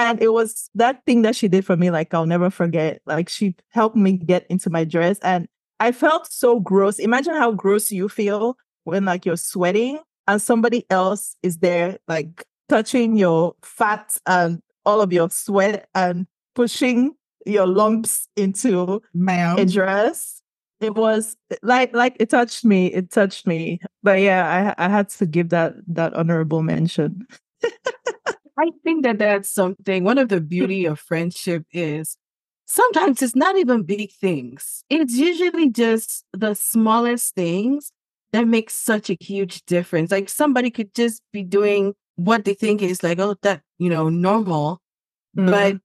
And it was that thing that she did for me, like I'll never forget. Like she helped me get into my dress and I felt so gross. Imagine how gross you feel when like you're sweating and somebody else is there like touching your fat and all of your sweat and pushing your lumps into Ma'am. a dress. It was like like it touched me. It touched me. But yeah, I I had to give that that honorable mention. I think that that's something. One of the beauty of friendship is sometimes it's not even big things. It's usually just the smallest things that make such a huge difference. Like somebody could just be doing what they think is like, oh, that, you know, normal. Mm. But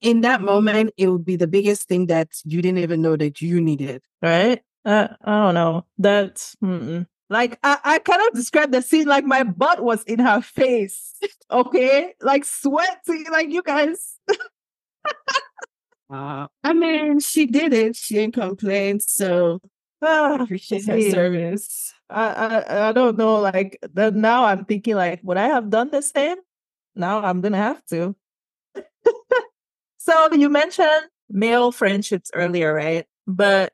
in that moment, it would be the biggest thing that you didn't even know that you needed. right? Uh, I don't know. That's mm-mm. Like I, I cannot describe the scene. Like my butt was in her face. Okay, like sweating. Like you guys. Uh, I mean, she did it. She didn't complain. So I Ah, appreciate her service. I, I I don't know. Like that now, I'm thinking like, would I have done the same? Now I'm gonna have to. so you mentioned male friendships earlier, right? But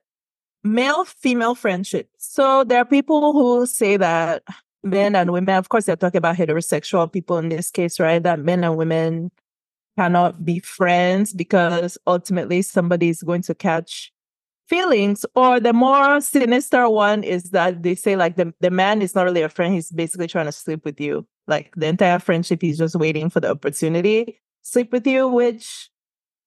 male female friendship. So there are people who say that men and women, of course, they're talking about heterosexual people in this case, right? That men and women cannot be friends because ultimately somebody is going to catch feelings. Or the more sinister one is that they say like the, the man is not really a friend, he's basically trying to sleep with you. Like the entire friendship, he's just waiting for the opportunity sleep with you, which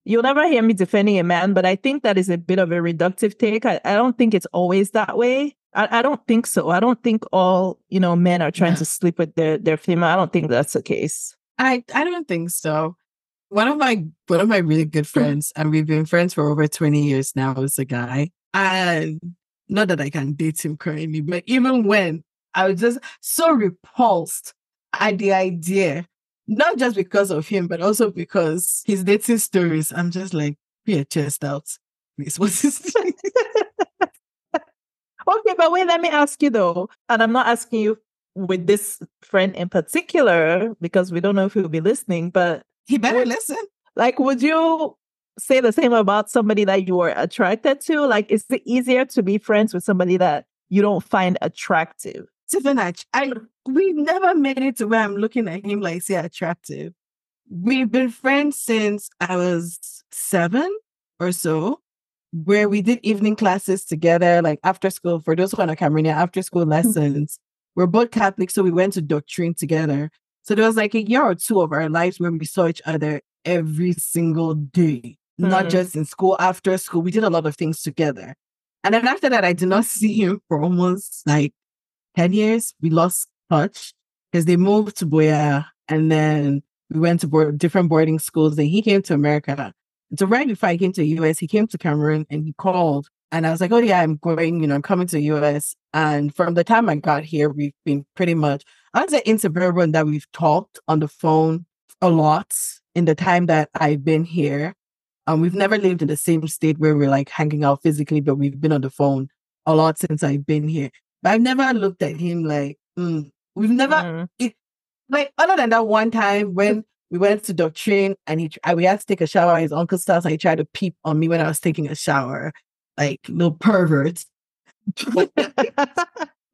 you'll never hear me defending a man, but I think that is a bit of a reductive take. I, I don't think it's always that way. I, I don't think so. I don't think all, you know, men are trying to sleep with their, their female. I don't think that's the case. I, I don't think so. One of my one of my really good mm-hmm. friends, and we've been friends for over 20 years now, is a guy. And not that I can date him currently, but even when I was just so repulsed at the idea, not just because of him, but also because his dating stories, I'm just like, be a chest out. This was his Okay, but wait, let me ask you though, and I'm not asking you with this friend in particular because we don't know if he'll be listening, but He better Would- listen. like, would you say the same about somebody that you are attracted to? Like, is it easier to be friends with somebody that you don't find attractive? Tiffany, I we've never made it to where I'm looking at him like say attractive. We've been friends since I was seven or so, where we did evening classes together, like after school. For those who are not Cameroonian, after school lessons. We're both Catholic, so we went to doctrine together. So there was like a year or two of our lives when we saw each other every single day, not Mhm. just in school, after school. We did a lot of things together. And then after that, I did not see him for almost like 10 years. We lost touch because they moved to Buea and then we went to board, different boarding schools. And he came to America. So right before I came to the US, he came to Cameroon and he called. And I was like, oh, yeah, I'm going, you know, I'm coming to the US. And from the time I got here, we've been pretty much, I would say in that we've talked on the phone a lot in the time that I've been here. Um, we've never lived in the same state where we're like hanging out physically, but we've been on the phone a lot since I've been here. But I've never looked at him like, mm. we've never, Mm. like, other than that one time when we went to Doctrine and he, I, we had to take a shower at his uncle's house and he tried to peep on me when I was taking a shower, like little pervert.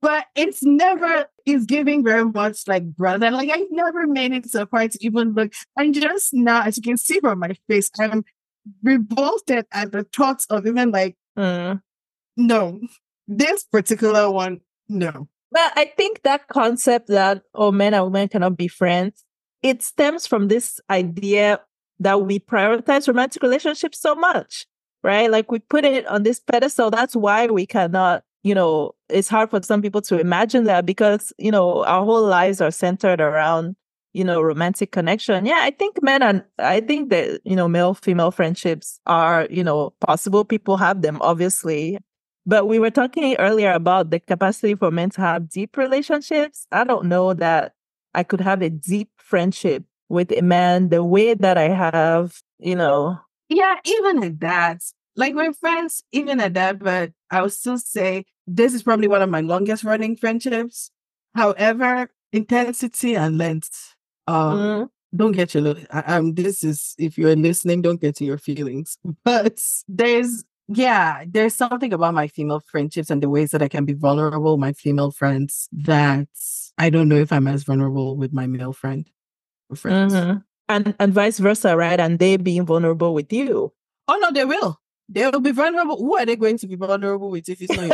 but it's never it's giving very much like brother. Like I never made it to a point to even look. And just now, as you can see from my face, I'm revolted at the thoughts of even like, Mm. no, this particular one, no. Well, I think that concept that oh men and women cannot be friends, it stems from this idea that we prioritize romantic relationships so much, right? Like we put it on this pedestal. That's why we cannot you know, it's hard for some people to imagine that because, you know, our whole lives are centered around, you know, romantic connection. Yeah, I think men and I think that, you know, male female friendships are, you know, possible. People have them, obviously. But we were talking earlier about the capacity for men to have deep relationships. I don't know that I could have a deep friendship with a man the way that I have, you know. Yeah, even at that, like we're friends, even at that, but I would still say this is probably one of my longest running friendships. However, intensity and length, um, mm. don't get your um, this is, if you're listening, don't get to your feelings, but there's, yeah, there's something about my female friendships and the ways that I can be vulnerable, my female friends, that I don't know if I'm as vulnerable with my male friend or friends. Mm-hmm. And, and vice versa, right? And they being vulnerable with you. Oh no, they will. They will be vulnerable. Who are they going to be vulnerable with if it's not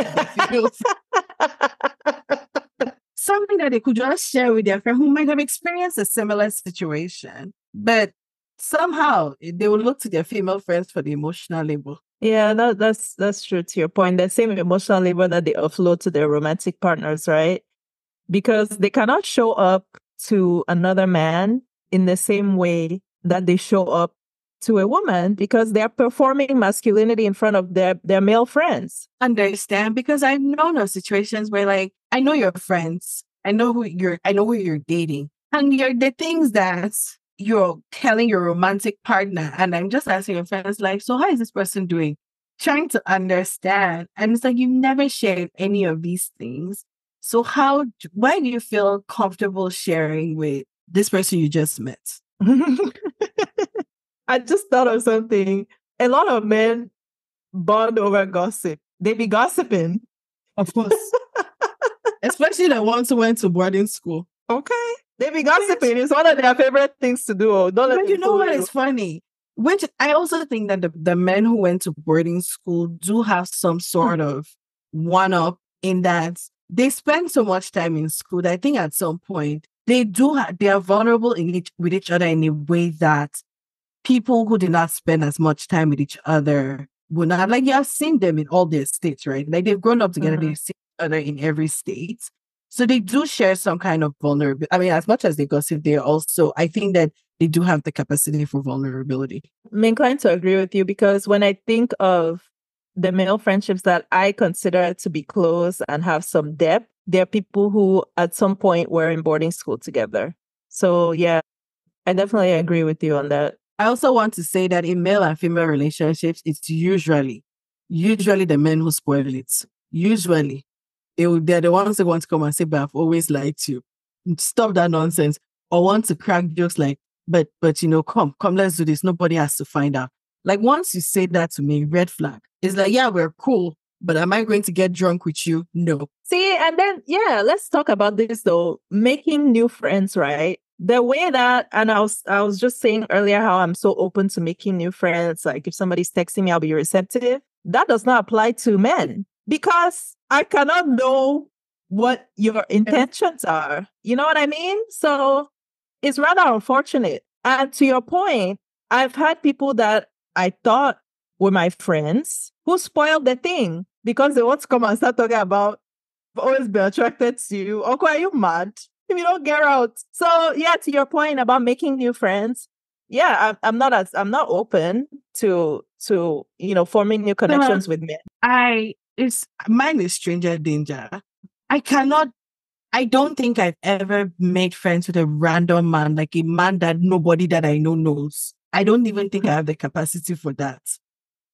your Something that they could just share with their friend who might have experienced a similar situation, but somehow they will look to their female friends for the emotional labor. Yeah, that, that's that's true to your point. The same emotional labor that they offload to their romantic partners, right? Because they cannot show up to another man in the same way that they show up to a woman because they're performing masculinity in front of their their male friends. Understand? Because I've known of situations where like I know your friends, I know who you're, I know who you're dating, and you're the things that you're telling your romantic partner, and I'm just asking your friends like, so how is this person doing? Trying to understand, and it's like you've never shared any of these things. So how? Why do you feel comfortable sharing with this person you just met? I just thought of something. A lot of men bond over gossip. They be gossiping. Of course. Especially the ones who went to boarding school. Okay. They be gossiping. It's one of their favorite things to do. Oh, don't but you know what is funny? Which I also think that the, the men who went to boarding school do have some sort of one up in that they spend so much time in school that I think at some point they do have, they are vulnerable in each, with each other in a way that people who did not spend as much time with each other would not like you have seen them in all their states, right? Like they've grown up together, mm-hmm. they've seen each other in every state. So they do share some kind of vulnerability. I mean, as much as they gossip, they also, I think that they do have the capacity for vulnerability. I'm inclined to agree with you because when I think of the male friendships that I consider to be close and have some depth, they're people who at some point were in boarding school together. So yeah, I definitely agree with you on that. I also want to say that in male and female relationships, it's usually, usually the men who spoil it. Usually, they will, they're the ones who want to come and say, but I've always lied to you. Stop that nonsense. Or want to crack jokes like, but, but, you know, come, come, let's do this. Nobody has to find out. Like once you say that to me, red flag. It's like, yeah, we're cool, but am I going to get drunk with you? No. See, and then, yeah, let's talk about this though. Making new friends, right? the way that and I was I was just saying earlier how I'm so open to making new friends. Like if somebody's texting me, I'll be receptive. That does not apply to men because I cannot know what your intentions are. You know what I mean? So it's rather unfortunate. And to your point, I've had people that I thought were my friends who spoiled the thing because they want to come and start talking about oh, I've always been attracted to you. Okay, are you mad? if you don't get out. So yeah, to your point about making new friends, yeah, I'm, I'm not as I'm not open to to you know forming new connections with men. I it's mine is stranger danger. I cannot. I don't think I've ever made friends with a random man, like a man that nobody that I know knows. I don't even think I have the capacity for that.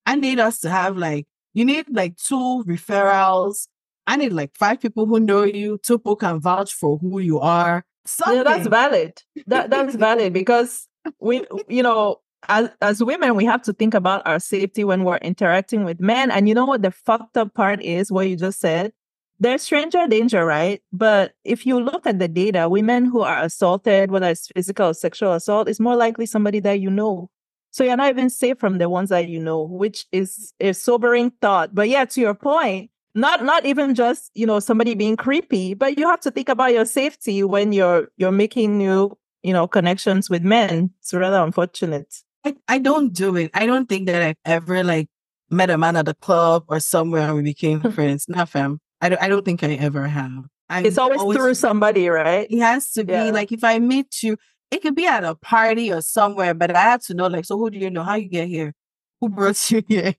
I need us to have like you need like two referrals I need like five people who know you, two people can vouch for who you are. Something. Yeah, that's valid. That that's valid because we, you know, as as women, we have to think about our safety when we're interacting with men. And you know what the fucked up part is? What you just said. There's stranger danger, right? But if you look at the data, women who are assaulted, whether it's physical or sexual assault, is more likely somebody that you know. So you're not even safe from the ones that you know, which is a sobering thought. But yeah, to your point, not not even just you know somebody being creepy but you have to think about your safety when you're you're making new you know connections with men it's rather unfortunate I, I don't do it i don't think that i've ever like met a man at a club or somewhere and we became friends. Not fam. I don't, I don't think I ever have. I It's always, through somebody, right? It has to be Yeah. like if I meet you, it could be at a party or somewhere, but I have to know like, so who do you know? How you get here? Who brought you here?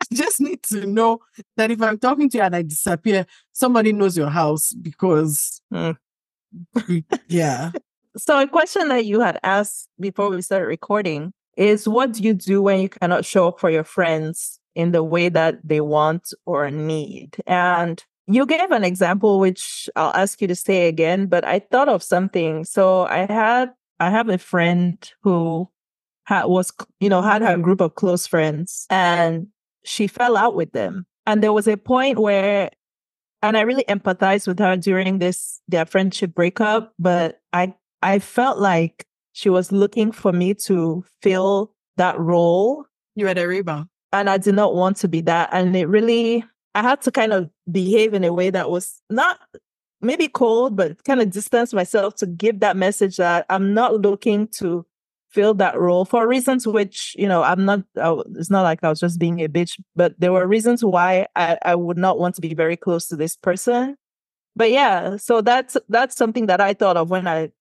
I just need to know that if I'm talking to you and I disappear, somebody knows your house because Hmm. yeah. So, a question that you had asked before we started recording is what do you do when you cannot show up for your friends in the way that they want or need? And you gave an example, which I'll ask you to say again, but I thought of something. So, I had, I have a friend who had, was, you know, had her group of close friends and she fell out with them. And there was a point where and I really empathized with her during this their friendship breakup, but I I felt like she was looking for me to fill that role. You had a rebound. and I did not want to be that. And it really I had to kind of behave in a way that was not maybe cold but kind of distance myself to give that message that I'm not looking to fill that role for reasons which you know I'm not I, it's not like I was just being a bitch but there were reasons why I, I would not want to be very close to this person. But yeah so that's that's something that I thought of when I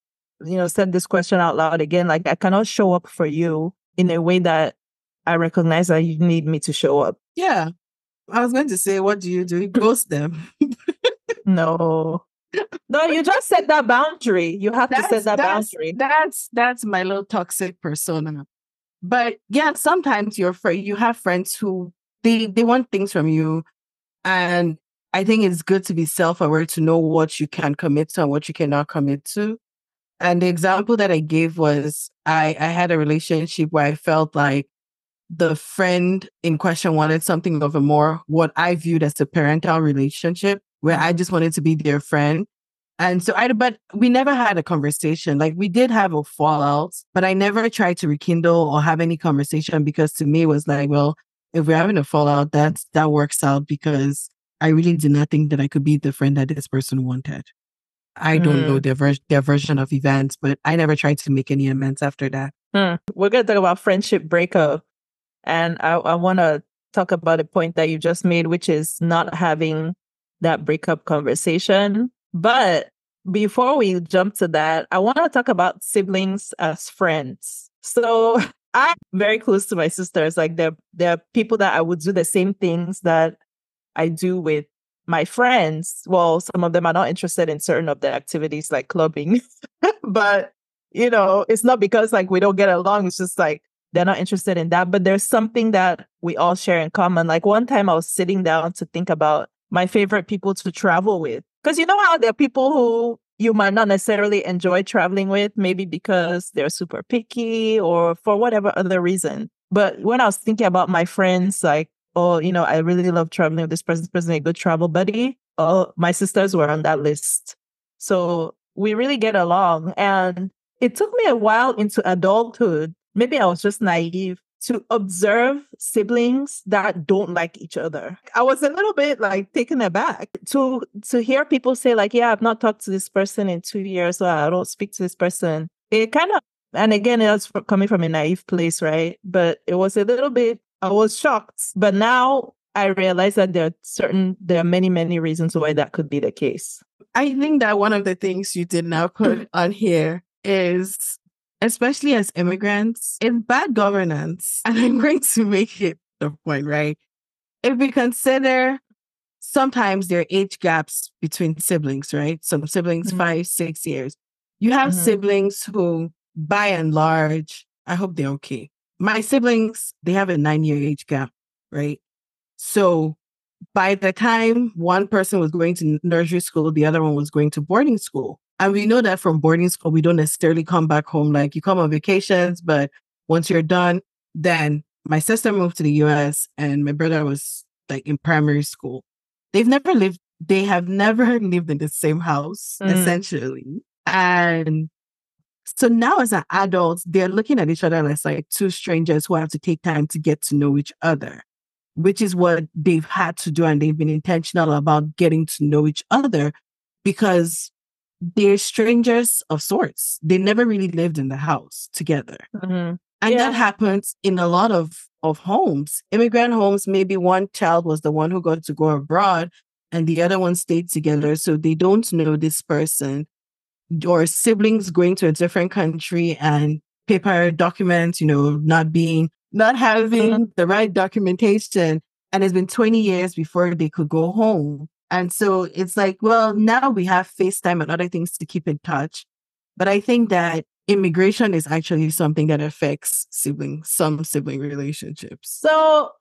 you know said this question out loud again like I cannot show up for you in a way that I recognize that you need me to show up Yeah. I was going to say, what do you do? You ghost them. no no you just set that boundary you have to set that that's, boundary that's that's my little toxic persona. But yeah, sometimes you're afraid you have friends who they they want things from you. And I think it's good to be self-aware to know what you can commit to and what you cannot commit to. And the example that I gave was I, I had a relationship where I felt like the friend in question wanted something of a more what I viewed as a parental relationship where I just wanted to be their friend. And so I, but we never had a conversation. Like we did have a fallout, but I never tried to rekindle or have any conversation because to me it was like, well, if we're having a fallout, that's, that works out because I really did not think that I could be the friend that this person wanted. I don't know their, ver- their version of events, but I never tried to make any amends after that. Hmm. We're going to talk about friendship breakup. And I, I want to talk about a point that you just made, which is not having that breakup conversation. But before we jump to that, I want to talk about siblings as friends. So I'm very close to my sisters. Like they're, they're people that I would do the same things that I do with my friends. Well, some of them are not interested in certain of the activities like clubbing, but you know, it's not because like we don't get along. It's just like they're not interested in that. But there's something that we all share in common. Like one time I was sitting down to think about my favorite people to travel with. Because you know how there are people who you might not necessarily enjoy traveling with, maybe because they're super picky or for whatever other reason. But when I was thinking about my friends, like, oh, you know, I really love traveling with this person, this person, a good travel buddy. Oh, my sisters were on that list. So we really get along. And it took me a while into adulthood. Maybe I was just naive to observe siblings that don't like each other. I was a little bit like taken aback to to hear people say like, "Yeah, I've not talked to this person in two years, or I don't speak to this person." It kind of, and again, it was coming from a naive place, right? But it was a little bit. I was shocked, but now I realize that there are certain, there are many, many reasons why that could be the case. I think that one of the things you did now put on here is, especially as immigrants, in bad governance, and I'm going to make it the point, right? If we consider sometimes there are age gaps between siblings, right? Some siblings, Mhm. five, six years. You have Mhm. siblings who, by and large, I hope they're okay. My siblings, they have a nine year age gap, right? So by the time one person was going to nursery school, the other one was going to boarding school. And we know that from boarding school, we don't necessarily come back home. Like you come on vacations, but once you're done, then my sister moved to the US and my brother was like in primary school. They've never lived, they have never lived in the same house, Mm. essentially. And so now as an adult, they're looking at each other as like two strangers who have to take time to get to know each other which is what they've had to do. And they've been intentional about getting to know each other because they're strangers of sorts. They never really lived in the house together. Mhm. And Yeah. that happens in a lot of of homes. Immigrant homes, maybe one child was the one who got to go abroad and the other one stayed together. So they don't know this person or siblings going to a different country and paper documents, you know, not being, not having mm-hmm. the right documentation. And it's been 20 years before they could go home. And so it's like, well, now we have FaceTime and other things to keep in touch. But I think that immigration is actually something that affects sibling, some sibling relationships. So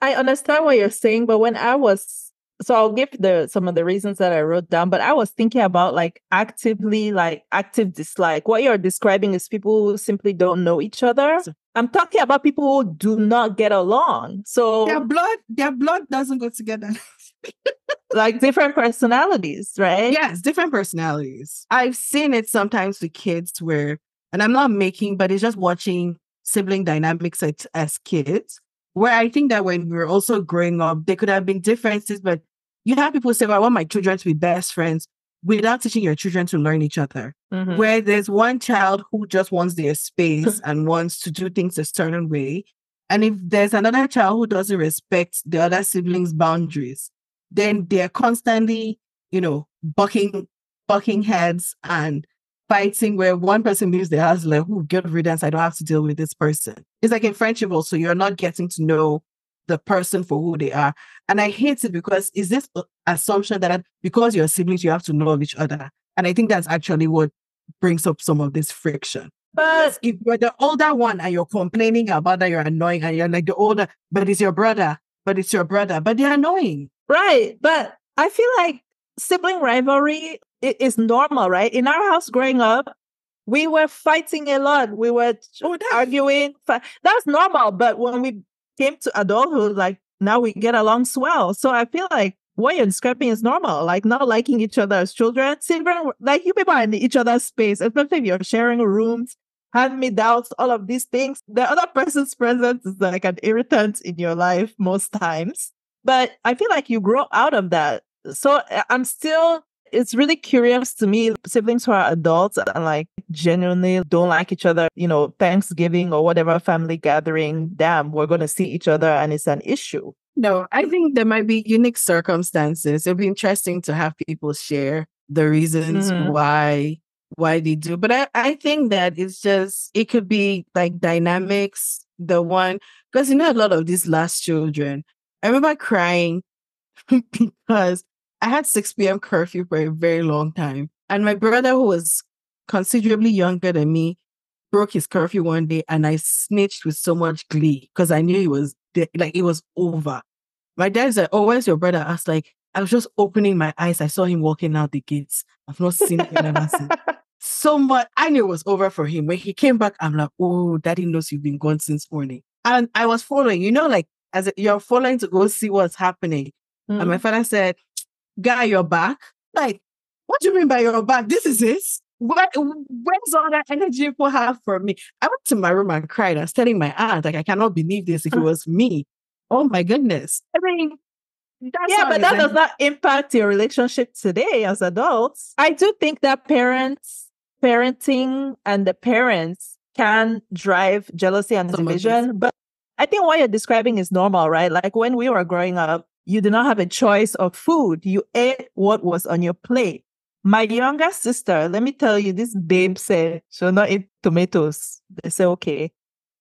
I understand what you're saying, but when I was so I'll give the some of the reasons that I wrote down, but I was thinking about like actively like active dislike. What you're describing is people who simply don't know each other. I'm talking about people who do not get along. So their blood, their blood doesn't go together. like different personalities, right? Yes, different personalities. I've seen it sometimes with kids where, and I'm not making, but it's just watching sibling dynamics as, as kids where I think that when we were also growing up, there could have been differences, but you have people say, well, I want my children to be best friends without teaching your children to learn each other. Mm-hmm. Where there's one child who just wants their space and wants to do things a certain way. And if there's another child who doesn't respect the other siblings' boundaries, then they're constantly, you know, bucking, bucking heads and fighting where one person leaves the house like, oh, good riddance, I don't have to deal with this person. It's like in friendship also, you're not getting to know the person for who they are. And I hate it because is this uh, assumption that because you're siblings, you have to know of each other. And I think that's actually what brings up some of this friction. But if you're the older one and you're complaining about that you're annoying and you're like the older, but it's your brother, but it's your brother, but they're annoying. Right. But I feel like sibling rivalry is normal, right? In our house growing up, we were fighting a lot. We were oh, arguing. That's normal. But when we came to adulthood, like now we get along swell. So I feel like what you're is normal, like not liking each other as children. Children, like you people are in each other's space, especially if you're sharing rooms, hand me downs, all of these things. The other person's presence is like an irritant in your life most times. But I feel like you grow out of that. So I'm still it's really curious to me siblings who are adults and like genuinely don't like each other you know thanksgiving or whatever family gathering damn we're going to see each other and it's an issue no i think there might be unique circumstances it'll be interesting to have people share the reasons mm-hmm. why why they do but I, I think that it's just it could be like dynamics the one because you know a lot of these last children i remember crying because I had 6 p.m. curfew for a very long time. And my brother, who was considerably younger than me, broke his curfew one day and I snitched with so much glee because I knew it was like it was over. My dad's like, Oh, where's your brother? I was like, I was just opening my eyes. I saw him walking out the gates. I've not seen him ever since. So much I knew it was over for him. When he came back, I'm like, Oh, daddy knows you've been gone since morning. And I was following, you know, like as a, you're following to go see what's happening. Mm. And my father said, guy your back. Like, what do you mean by your back? This is it. Where, where's all that energy people have for me? I went to my room and cried. I was telling my aunt, like, I cannot believe this if it was me. Oh my goodness. I mean, yeah, but that does not impact your relationship today as adults. I do think that parents, parenting and the parents can drive jealousy and Some division. But I think what you're describing is normal, right? Like when we were growing up, you did not have a choice of food. You ate what was on your plate. My younger sister, let me tell you, this babe said she'll not eat tomatoes. They say, okay.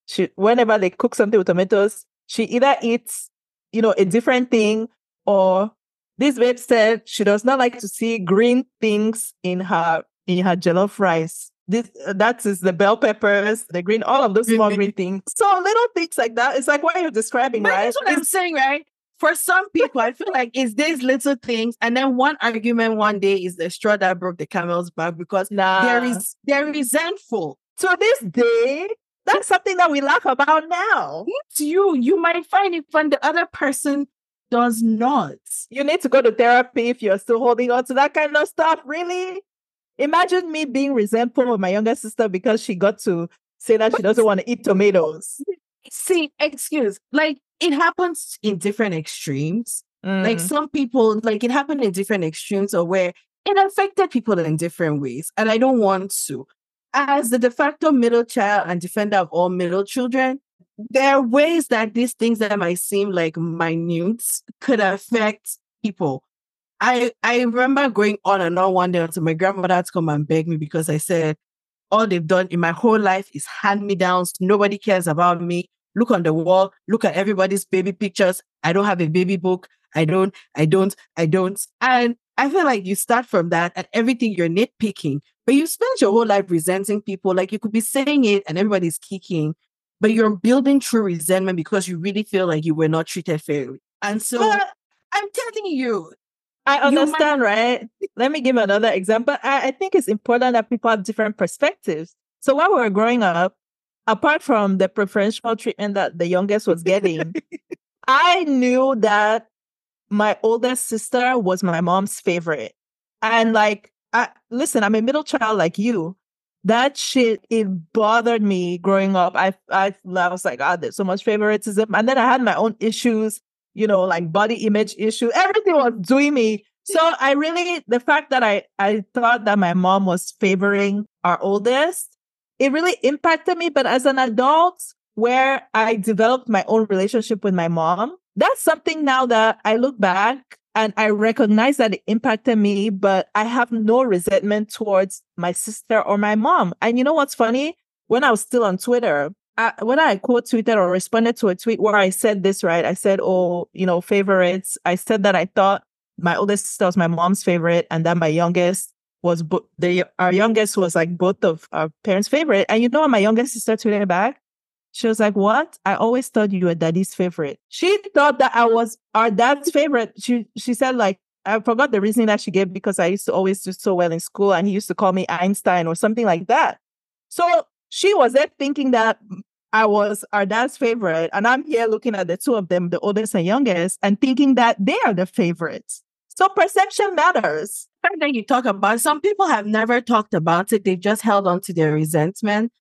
She, whenever they cook something with tomatoes, she either eats, you know, a different thing or this babe said she does not like to see green things in her, in her jollof rice. This, that is the bell peppers, the green, all of those mm-hmm. small green things. So little things like that. It's like what you're describing, but right? That's what I'm saying, right? For some people, I feel like it's these little things, and then one argument one day is the straw that broke the camel's back because nah. there is they're resentful. To this day, that's something that we laugh about now. It's you. You might find it fun. The other person does not. You need to go to therapy if you're still holding on to that kind of stuff. Really? Imagine me being resentful of my younger sister because she got to say that she doesn't want to eat tomatoes. See, excuse, like it happens in different extremes. Mm. Like some people, like it happened in different extremes or where it affected people in different ways. And I don't want to. As the de facto middle child and defender of all middle children, there are ways that these things that might seem like minute could affect people. I I remember going on and on one day until my grandmother had to come and beg me because I said all they've done in my whole life is hand me downs. Nobody cares about me. Look on the wall. Look at everybody's baby pictures. I don't have a baby book. I don't. I don't. I don't. And I feel like you start from that and everything you're nitpicking, but you spend your whole life resenting people. Like you could be saying it and everybody's kicking, but you're building true resentment because you really feel like you were not treated fairly. And so But I'm telling you, I You might- understand, right? Let me give another example. I, I think it's important that people have different perspectives. So while we were growing up, apart from the preferential treatment that the youngest was getting, I knew that my oldest sister was my mom's favorite. And like, I listen, I'm a middle child like you. That shit, it bothered me growing up. I, I, I was like, ah, there's so much favoritism. And then I had my own issues, you know, like body image issue. Everything was doing me. So I really, the fact that I, I thought that my mom was favoring our oldest, it really impacted me. But as an adult, where I developed my own relationship with my mom, that's something now that I look back and I recognize that it impacted me, but I have no resentment towards my sister or my mom. And you know what's funny? When I was still on Twitter, I, when I quote tweeted or responded to a tweet where I said this, right? I said, oh, you know, favorites. I said that I thought my oldest sister was my mom's favorite and then my youngest was bo- the our youngest was like both of our parents' favorite. And you know what my youngest sister tweeted back? She was like, What? I always thought you were daddy's favorite. She thought that I was our dad's favorite. She she said, like, I forgot the reason that she gave because I used to always do so well in school and he used to call me Einstein or something like that. So she was there thinking that I was our dad's favorite. And I'm here looking at the two of them, the oldest and youngest, and thinking that they are the favorites. So perception matters. Fact that you talk about some people have never talked about it. They've just held on to their resentment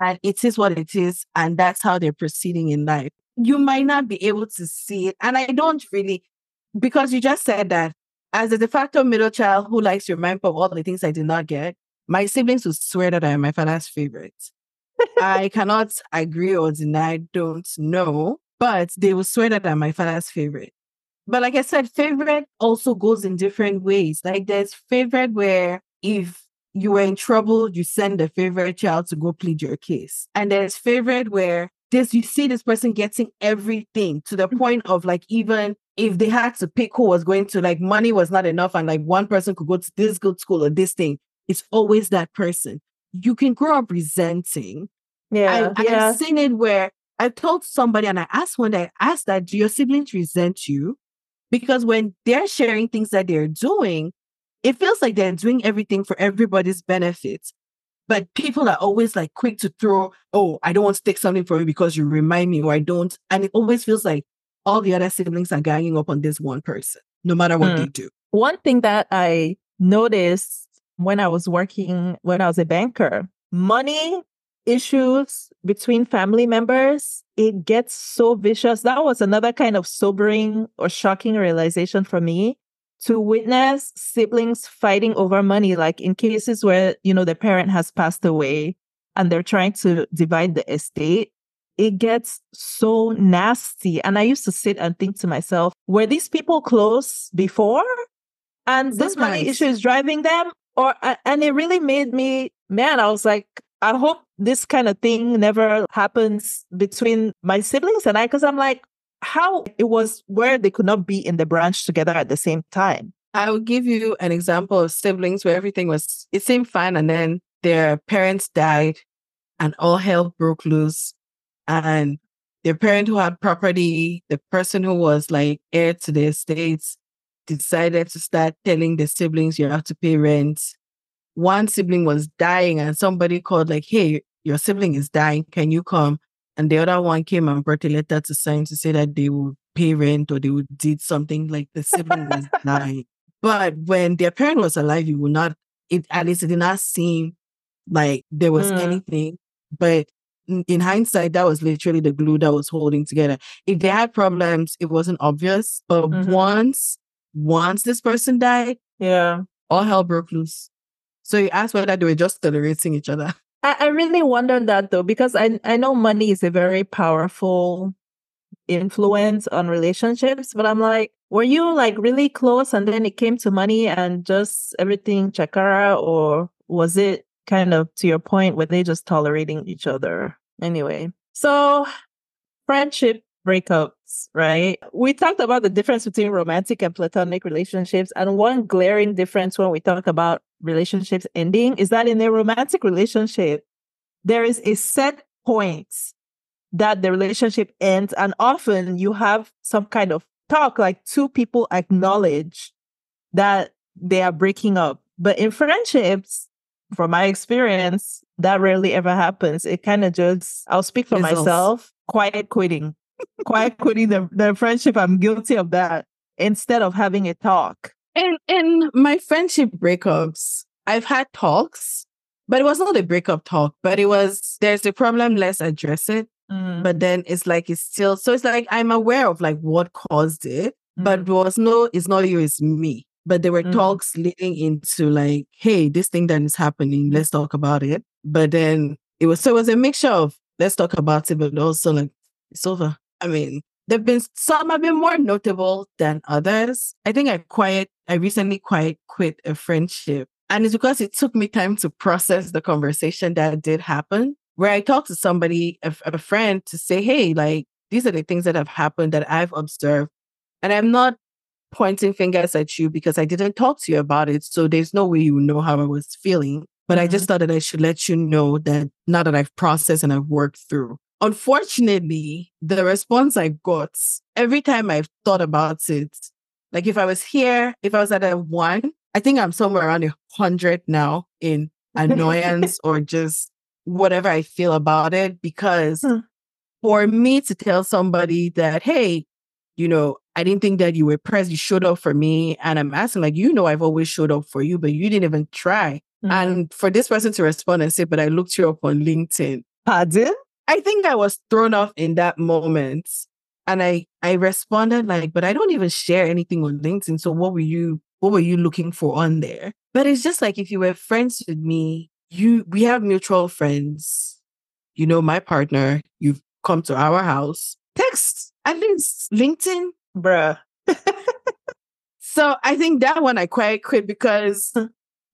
and it is what it is. And that's how they're proceeding in life. You might not be able to see it. And I don't really, because you just said that as a de facto middle child who likes to remind of all the things I did not get, my siblings would swear that I am my father's favorite. I cannot agree or deny, don't know, but they will swear that I'm my father's favorite. But like I said, favorite also goes in different ways. Like there's favorite where if you were in trouble, you send the favorite child to go plead your case. And there's favorite where this you see this person getting everything to the mm-hmm. point of like even if they had to pick who was going to like money was not enough and like one person could go to this good school or this thing, it's always that person. You can grow up resenting Yeah. I, yeah. I've seen it where I told somebody and I asked one day, I asked that, do your siblings resent you? Because when they're sharing things that they're doing, it feels like they're doing everything for everybody's benefit. But people are always like quick to throw, oh, I don't want to take something from you because you remind me, or I don't. And it always feels like all the other siblings are ganging up on this one person, no matter what Hmm. they do. One thing that I noticed when I was working, when I was a banker, money issues between family members, it gets so vicious. That was another kind of sobering or shocking realization for me to witness siblings fighting over money, like in cases where, you know, the parent has passed away and they're trying to divide the estate. It gets so nasty. And I used to sit and think to myself, were these people close before? And this money issue is driving them? Or and it really made me man, I was like, I hope this kind of thing never happens between my siblings and I, because I'm like, how it was where they could not be in the branch together at the same time. I will give you an example of siblings where everything was, it seemed fine. And then their parents died and all hell broke loose. And their parent who had property, the person who was like heir to the estates, decided to start telling the siblings you have to pay rent. One sibling was dying and somebody called like, hey, your sibling is dying. Can you come? And the other one came and brought a letter to sign to say that they would pay rent or they would did something like the sibling was dying. But when their parent was alive, you would not, it at least it did not seem like there was Mm. anything. But in in hindsight, that was literally the glue that was holding together. If they had problems, it wasn't obvious. But Mhm. once, once this person died, Yeah. all hell broke loose. So you asked whether they were just tolerating each other. I, I really wonder that though, because I, I know money is a very powerful influence on relationships, but I'm like, were you like really close and then it came to money and just everything chakara, or was it kind of to your point, were they just tolerating each other? Anyway, so friendship breakups, right? We talked about the difference between romantic and platonic relationships. And one glaring difference when we talk about relationships ending is that in a romantic relationship, there is a set point that the relationship ends. And often you have some kind of talk, like two people acknowledge that they are breaking up. But in friendships, from my experience, that rarely ever happens. It kind of just, I'll speak for myself, quiet quitting quiet quitting the, the friendship. I'm guilty of that instead of having a talk. And in my friendship breakups, I've had talks, but it was not a breakup talk, but it was there's a problem, let's address it. Mm. But then it's like it's still so it's like I'm aware of like what caused it, mm. but it was no, it's not you, it's me. But there were mm. talks leading into like, hey, this thing that is happening, let's talk about it. But then it was so it was a mixture of let's talk about it, but also like it's over. I mean, there've been some have been more notable than others. I think I quiet, I recently quite quit a friendship. And it's because it took me time to process the conversation that did happen, where I talked to somebody, a, a friend, to say, hey, like, these are the things that have happened that I've observed. And I'm not pointing fingers at you because I didn't talk to you about it. So there's no way you know how I was feeling. But mm-hmm. I just mm-hmm. thought that I should let you know that now that I've processed and I've worked through, Unfortunately, the response I got every time I've thought about it, like if I was here, if I was at a one, I think I'm somewhere around a hundred now in annoyance or just whatever I feel about it. Because huh. for me to tell somebody that, hey, you know, I didn't think that you were present, you showed up for me. And I'm asking, like, you know, I've always showed up for you, but you didn't even try. Mm-hmm. And for this person to respond and say, but I looked you up on LinkedIn. Pardon? I think I was thrown off in that moment. And I I responded like, but I don't even share anything on LinkedIn. So what were you what were you looking for on there? But it's just like if you were friends with me, you we have mutual friends. You know my partner, you've come to our house. Text at least LinkedIn, bruh. so I think that one I quite quit because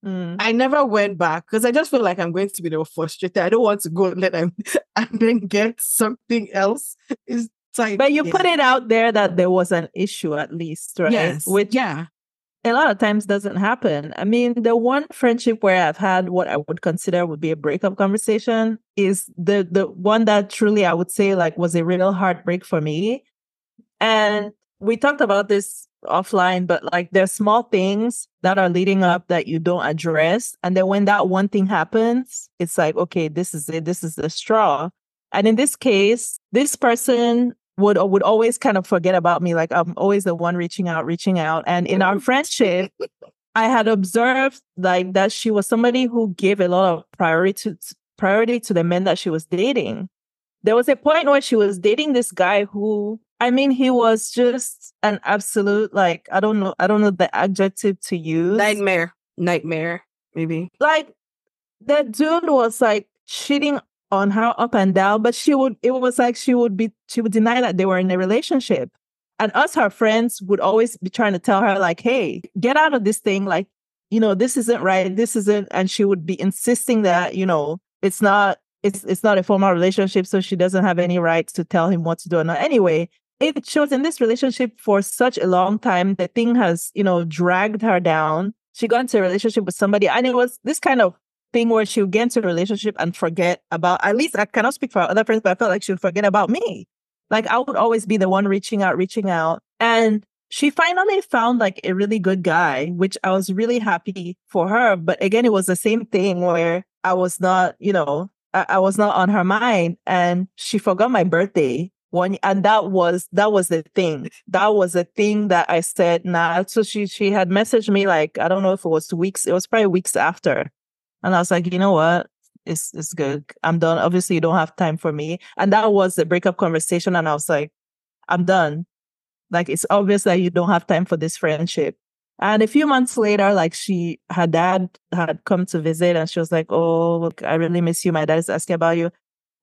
Mm. I never went back because I just feel like I'm going to be the frustrated. I don't want to go let them and then get something else. Is like, but you yeah. put it out there that there was an issue at least, right? Yes. Which yeah, a lot of times doesn't happen. I mean, the one friendship where I've had what I would consider would be a breakup conversation is the the one that truly I would say like was a real heartbreak for me. And we talked about this offline, but like there's small things that are leading up that you don't address. And then when that one thing happens, it's like, okay, this is it. This is the straw. And in this case, this person would would always kind of forget about me. Like I'm always the one reaching out, reaching out. And in our friendship, I had observed like that she was somebody who gave a lot of priority to, priority to the men that she was dating. There was a point where she was dating this guy who I mean, he was just an absolute like I don't know I don't know the adjective to use. Nightmare, nightmare, maybe. Like that dude was like cheating on her up and down, but she would. It was like she would be she would deny that they were in a relationship, and us, her friends, would always be trying to tell her like, "Hey, get out of this thing. Like, you know, this isn't right. This isn't." And she would be insisting that you know it's not it's it's not a formal relationship, so she doesn't have any rights to tell him what to do or not. Anyway, it shows in this relationship for such a long time. The thing has, you know, dragged her down. She got into a relationship with somebody, and it was this kind of thing where she would get into a relationship and forget about, at least I cannot speak for other friends, but I felt like she would forget about me. Like I would always be the one reaching out, reaching out. And she finally found like a really good guy, which I was really happy for her. But again, it was the same thing where I was not, you know, I, I was not on her mind and she forgot my birthday one and that was that was the thing. That was the thing that i said nah. So she she had messaged me like i don't know if it was weeks it was probably weeks after. And i was like you know what? It's it's good. I'm done. Obviously you don't have time for me. And that was the breakup conversation and i was like i'm done. Like it's obvious that you don't have time for this friendship. And a few months later, like she, her dad had come to visit and she was like, Oh, look, I really miss you. My dad is asking about you.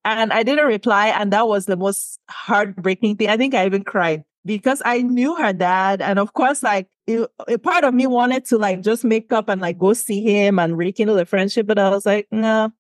And I didn't reply. And that was the most heartbreaking thing. I think I even cried because I knew her dad. And of course, like it, a part of me wanted to like just make up and like go see him and rekindle the friendship. But I was like, no,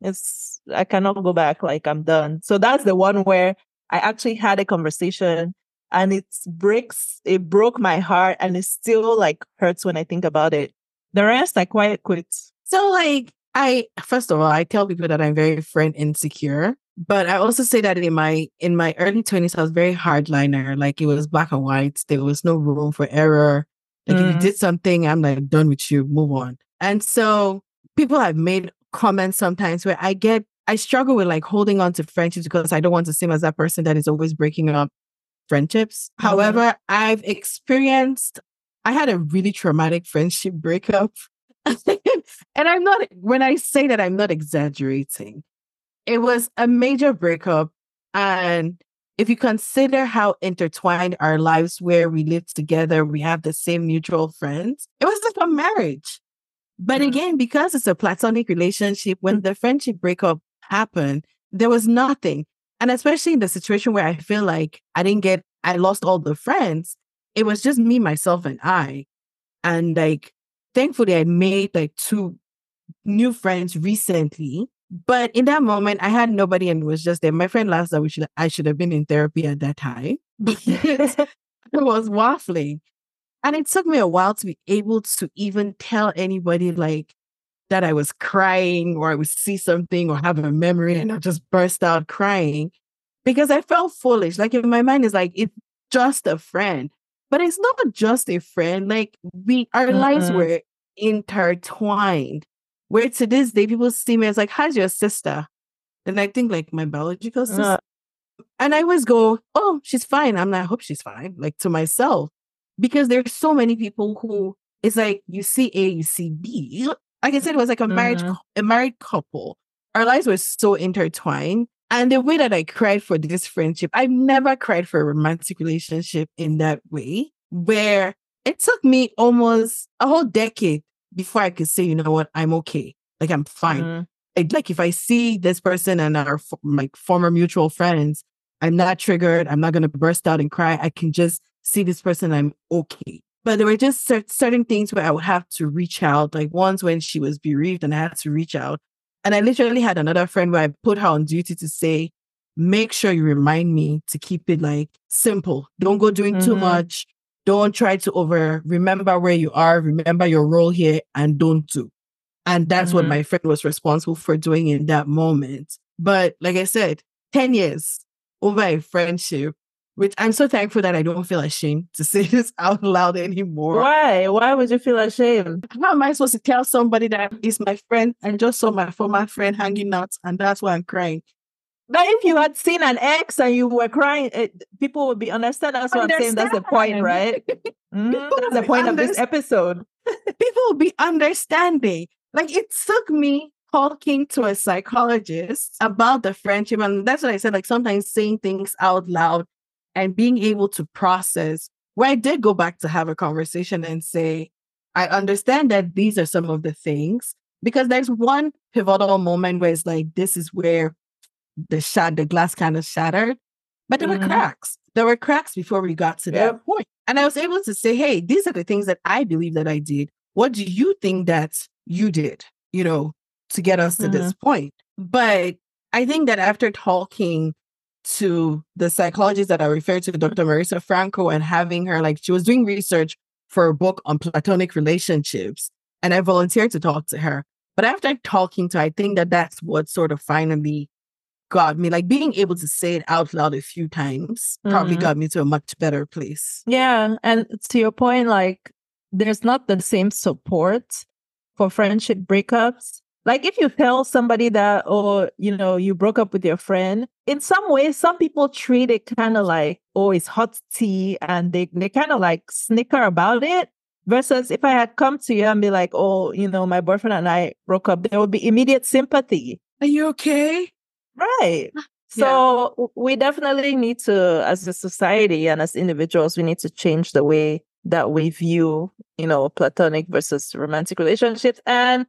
it's, I cannot go back. Like I'm done. So that's the one where I actually had a conversation and it breaks, it broke my heart and it still like hurts when I think about it. The rest, I quite quit. So like, I, first of all, I tell people that I'm very friend insecure, but I also say that in my, in my early twenties, I was very hardliner. Like it was black and white. There was no room for error. Like mm. if you did something, I'm like done with you, move on. And so people have made comments sometimes where I get I struggle with like holding on to friendships because I don't want to seem as that person that is always breaking up friendships. Mm-hmm. However, I've experienced, I had a really traumatic friendship breakup. and I'm not, when I say that, I'm not exaggerating. It was a major breakup. And if you consider how intertwined our lives where we live together, we have the same mutual friends, it was like a marriage. But again, because it's a platonic relationship, when mm. the friendship breakup happened, there was nothing. And especially in the situation where I feel like I didn't get, I lost all the friends, it was just me, myself, and I. And like, thankfully, I made like two new friends recently. But in that moment, I had nobody and was just there. My friend last that we should I should have been in therapy at that time. it was waffling. And it took me a while to be able to even tell anybody like, that I was crying or I would see something or have a memory and I just burst out crying because I felt foolish. Like in my mind, is like, it's just a friend. But it's not just a friend. Like we, our lives were intertwined. Where to this day, people see me as like, how's your sister? And I think like my biological sister. Uh, and I always go, oh, she's fine. I'm not, I hope she's fine. Like to myself. Because there's so many people who it's like you see A, you see B like I said, it was like a married mm-hmm. a married couple. Our lives were so intertwined. And the way that I cried for this friendship, I've never cried for a romantic relationship in that way, where it took me almost a whole decade before I could say, you know what, I'm okay. Like I'm fine. Mm-hmm. like if I see this person and our like former mutual friends, I'm not triggered. I'm not going to burst out and cry. I can just see this person. I'm okay. But there were just certain things where I would have to reach out. Like once when she was bereaved and I had to reach out. And I literally had another friend where I put her on duty to say, make sure you remind me to keep it like simple. Don't go doing mm-hmm. too much. Don't try to over remember where you are, remember your role here, and don't do. And that's mm-hmm. what my friend was responsible for doing in that moment. But like I said, 10 years over a friendship which I'm so thankful that I don't feel ashamed to say this out loud anymore. Why? Why would you feel ashamed? How am I supposed to tell somebody that is my friend and just saw my former friend hanging out and that's why I'm crying? But if you had seen an ex and you were crying, it, people would be understand. That's what understand. I'm saying. That's the point, right? mm, that's the point of this episode. people will be understanding. Like it took me talking to a psychologist about the friendship, and that's what I said. Like sometimes saying things out loud and being able to process where I did go back to have a conversation and say, I understand that these are some of the things because there's one pivotal moment where it's like, this is where the shot, the glass kind of shattered, but there mm-hmm. were cracks. There were cracks before we got to that point. And I was able to say, hey, these are the things that I believe that I did. What do you think that you did, you know, to get us to mm-hmm. this point? But I think that after talking to the psychologist that I referred to, Dr. Marisa Franco, and having her like she was doing research for a book on platonic relationships, and I volunteered to talk to her. But after talking to her, I think that that's what sort of finally got me, like being able to say it out loud a few times, mm-hmm. probably got me to a much better place. Yeah, and to your point, like there's not the same support for friendship breakups like if you tell somebody that, or, you know, you broke up with your friend, in some ways, some people treat it kind of like, oh, it's hot tea and they, they kind of like snicker about it. Versus if I had come to you and be like, oh, you know, my boyfriend and I broke up, there would be immediate sympathy. Are you okay? Right. Ah, so yeah. we definitely need to, as a society and as individuals, we need to change the way that we view, you know, platonic versus romantic relationships. And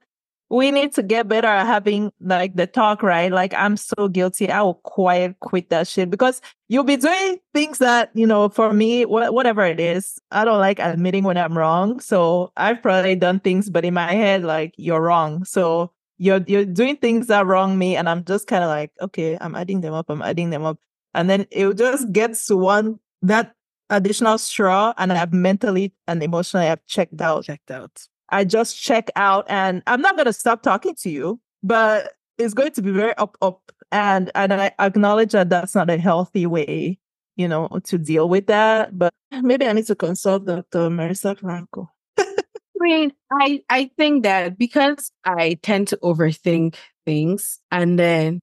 we need to get better at having like the talk, right? Like I'm so guilty. I will quiet quit that shit because you'll be doing things that, you know, for me, wh- whatever it is, I don't like admitting when I'm wrong. So I've probably done things, but in my head, like you're wrong. So you're you're doing things that wrong me. And I'm just kind of like, okay, I'm adding them up, I'm adding them up. And then it just gets to one that additional straw and I've mentally and emotionally I've checked out. Checked out. I just check out and I'm not going to stop talking to you, but it's going to be very up, up. And, and I acknowledge that that's not a healthy way, you know, to deal with that. But maybe I need to consult Dr. Marisa Franco. I mean, I, I think that because I tend to overthink things and then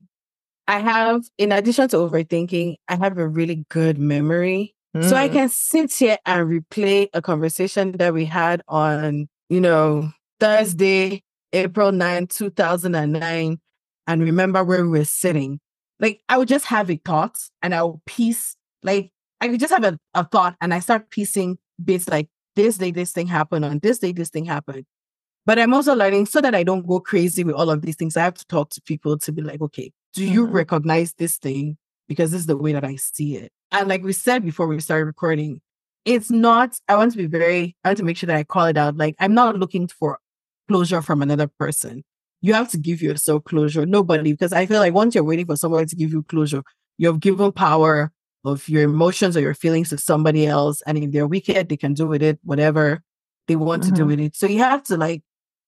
I have, in addition to overthinking, I have a really good memory. Mm. So I mm. can sit here and replay a conversation that we had on you know, Thursday, April 9, 2009, and remember where we were sitting. Like I would just have a thought and I would piece, like I could just have a, a thought and I start piecing bits like this day this thing happened, on this day this thing happened. But I'm also learning so that I don't go crazy with all of these things. I have to talk to people to be like, okay, do you mm-hmm. recognize this thing? Because this is the way that I see it. And like we said before we started recording, it's not, I want to be very, I want to make sure that I call it out. Like, I'm not looking for closure from another person. You have to give yourself closure. Nobody, because I feel like once you're waiting for somebody to give you closure, you've given power of your emotions or your feelings to somebody else. And if they're wicked, they can do with it whatever they want mm-hmm. to do mm-hmm. with it. So you have to like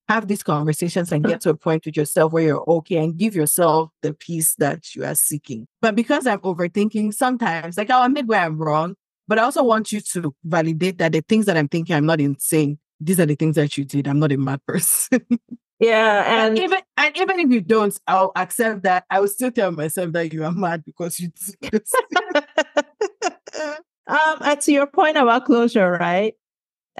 have these conversations and get to a point with yourself where you're okay and give yourself the peace that you are seeking. But because I'm overthinking, sometimes like I'll admit where I'm wrong, but I also want you to validate that the things that I'm thinking, I'm not insane. These are the things that you did. I'm not a mad person. yeah. And, and even and even if you don't, I'll accept that. I will still tell myself that you are mad because you um, and to your point about closure, right?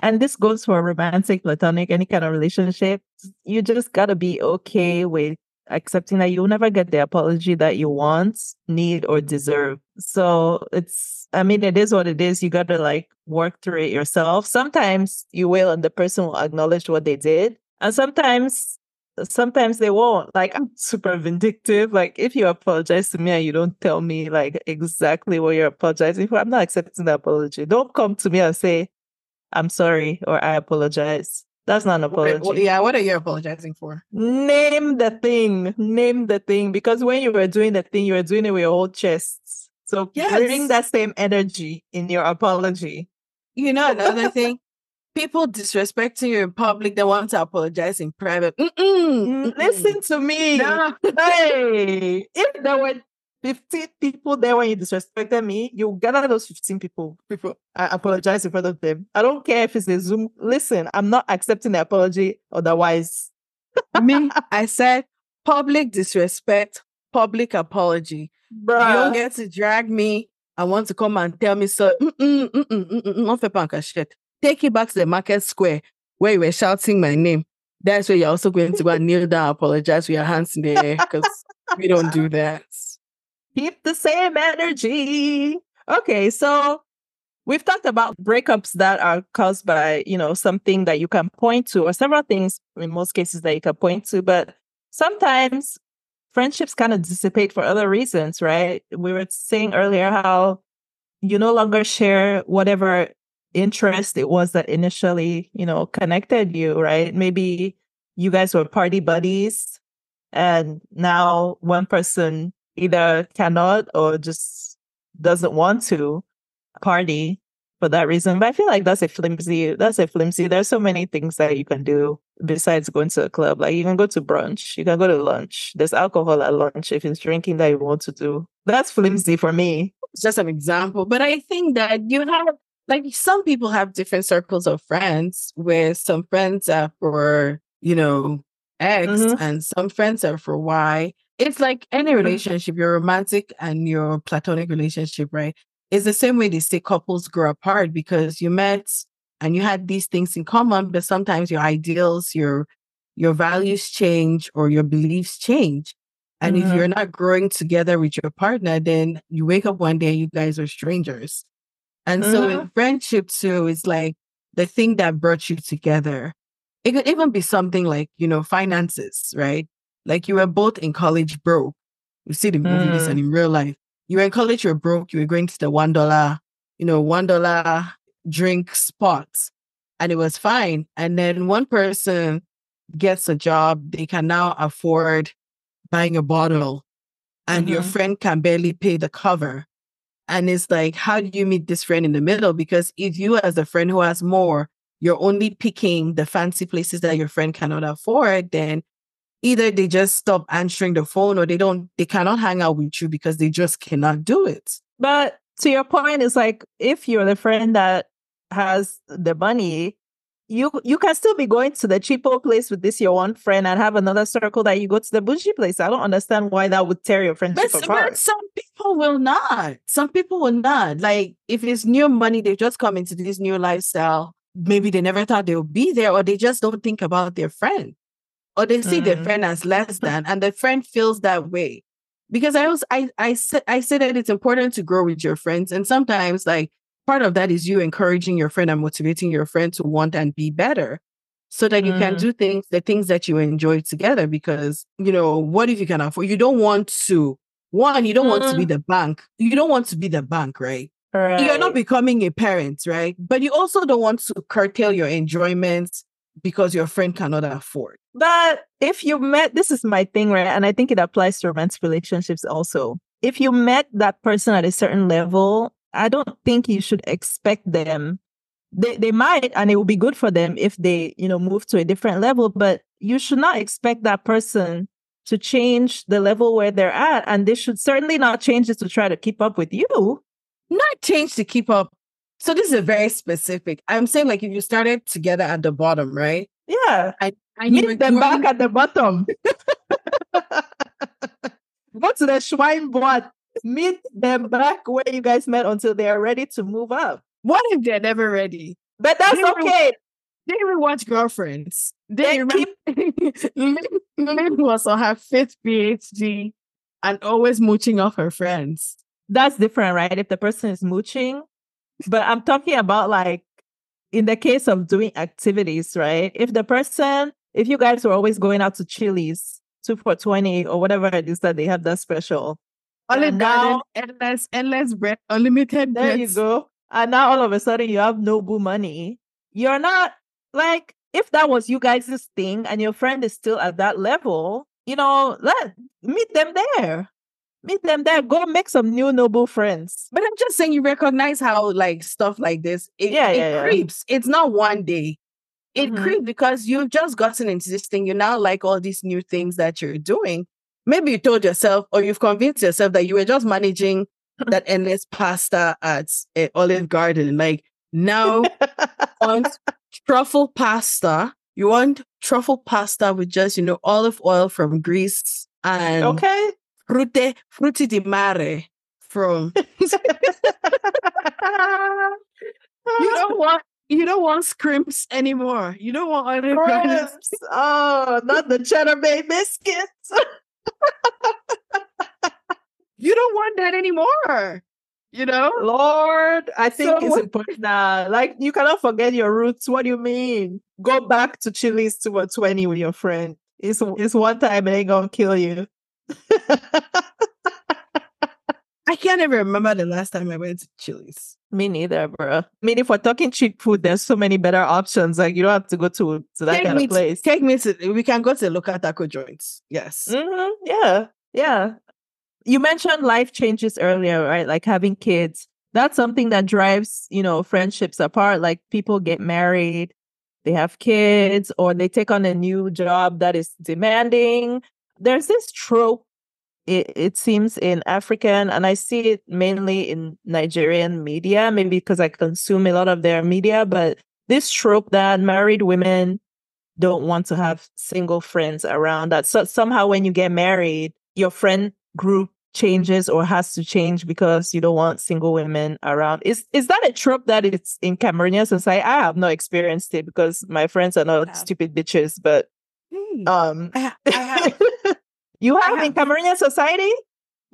And this goes for romantic, platonic, any kind of relationship. You just gotta be okay with accepting that you'll never get the apology that you want, need, or deserve. So it's, I mean, it is what it is. You got to like work through it yourself. Sometimes you will, and the person will acknowledge what they did. And sometimes, sometimes they won't. Like, I'm super vindictive. Like, if you apologize to me and you don't tell me like exactly what you're apologizing for, I'm not accepting the apology. Don't come to me and say, I'm sorry or I apologize. That's not an apology. Well, yeah, what are you apologizing for? Name the thing. Name the thing. Because when you were doing the thing, you were doing it with your whole chest. So yes. bring that same energy in your apology. You know, another thing, people disrespecting you in public, they want to apologize in private. Mm-mm, mm, mm-mm. Listen to me. No. hey, if there were 15 people there when you disrespected me, you gather those 15 people. People, I apologize in front of them. I don't care if it's a Zoom. Listen, I'm not accepting the apology otherwise. me, I said public disrespect, public apology. Bruh. You don't get to drag me. I want to come and tell me so. Mm-mm, mm-mm, mm-mm, shit. Take it back to the market square where you were shouting my name. That's where you're also going to go and kneel down, apologize with your hands in the air because we don't do that. Keep the same energy. Okay, so we've talked about breakups that are caused by, you know, something that you can point to, or several things in most cases that you can point to, but sometimes friendships kind of dissipate for other reasons, right? We were saying earlier how you no longer share whatever interest it was that initially, you know, connected you, right? Maybe you guys were party buddies and now one person either cannot or just doesn't want to party for that reason. But I feel like that's a flimsy, that's a flimsy. There's so many things that you can do besides going to a club. Like you can go to brunch, you can go to lunch. There's alcohol at lunch if it's drinking that you want to do. That's flimsy for me. It's just an example. But I think that you have like some people have different circles of friends where some friends are for, you know, X mm-hmm. and some friends are for Y it's like any mm-hmm. relationship, your romantic and your platonic relationship, right? It's the same way they say couples grow apart because you met and you had these things in common, but sometimes your ideals, your your values change or your beliefs change. And mm-hmm. if you're not growing together with your partner, then you wake up one day and you guys are strangers. And mm-hmm. so in friendship too, it's like the thing that brought you together. It could even be something like, you know, finances, right? Like you were both in college broke. You see the movies Mm. and in real life. You were in college, you were broke, you were going to the one dollar, you know, one dollar drink spots. And it was fine. And then one person gets a job, they can now afford buying a bottle, and your Mhm. friend can barely pay the cover. And it's like, how do you meet this friend in the middle? Because if you, as a friend who has more, you're only picking the fancy places that your friend cannot afford, then either they just stop answering the phone or they don't, they cannot hang out with you because they just cannot do it. But to your point, it's like if you're the friend that has the money, you you can still be going to the cheaper place with this your one friend and have another circle that you go to the bougie place. I don't understand why that would tear your friendship But, apart. but some people will not. Some people will not. Like if it's new money, they've just come into this new lifestyle. Maybe they never thought they would be there, or they just don't think about their friend. Or they see their Mm. friend as less than, and the friend feels that way. Because I was I I said I said that it's important to grow with your friends. And sometimes like part of that is you encouraging your friend and motivating your friend to want and be better. So that you can Mm. do things, the things that you enjoy together. Because, you know, what if you can afford? You don't want to one, you don't want to be Mm. the bank. You don't want to be the bank, right? right. You're not becoming a parent, right? But you also don't want to curtail your enjoyment because your friend cannot afford. But if you met, this is my thing, right? And I think it applies to romantic relationships also. If you met that person at a certain level, I don't think you should expect them. They, they might, and it will be good for them if they, you know, move to a different level, but you should not expect that person to change the level where they're at. And they should certainly not change it to try to keep up with you. Not change to keep up. So this is a very specific. I'm saying like if you started together at the bottom, right? Yeah. You were Meet them back at the bottom. Go to the Schwein board. Meet them back where you guys met until they are ready to move up. What if they're never ready? But that's They okay. They rewatch girlfriends. They Then remember Lynn, Lynn was on her fifth PhD and always mooching off her friends. That's different, right? If the person is mooching. But I'm talking about like in the case of doing activities, right? If the person, if you guys were always going out to Chili's, two for 20 or whatever it is that they have that special. Garden, now- endless, endless bread, unlimited There you go. And now all of a sudden you have no boo money. You're not like if that was you guys' thing and your friend is still at that level, you know, let meet them there. Meet them there. Go make some new noble friends. But I'm just saying, you recognize how like stuff like this, it, Yeah, it yeah, yeah. creeps. It's not one day. It Mhm. creeps because you've just gotten into this thing. You now like all these new things that you're doing. Maybe you told yourself, or you've convinced yourself that you were just managing that endless pasta at uh, Olive Garden. Like now, want truffle pasta. You want truffle pasta with just you know olive oil from Greece and Okay. Frute frutti di mare from you don't want you don't want scrimps anymore. You don't want Garden. Crisps. Oh, not the cheddar bay biscuits. You don't want that anymore. You know? Lord, I think So it's what- important now. Like you cannot forget your roots. What do you mean? Go back to Chili's two or twenty with your friend. It's it's one time it ain't gonna kill you. I can't even remember the last time I went to Chili's. Me neither, bro. I mean, if we're talking cheap food, there's so many better options. Like you don't have to go to to that Take kind me, of place. To, take me to we can go to local taco joints. Yes. Mhm, Yeah, yeah. You mentioned life changes earlier, right? Like having kids. That's something that drives, you know, friendships apart. Like people get married, they have kids, or they take on a new job that is demanding. There's this trope, it, it seems, in African, and I see it mainly in Nigerian media, maybe because I consume a lot of their media, but this trope that married women don't want to have single friends around that. So somehow when you get married, your friend group changes or has to change because you don't want single women around. Is is that a trope that it's in Cameroonian society? I have not experienced it because my friends are not have. stupid bitches, but um I, I have. you I have in have. Cameroonian society?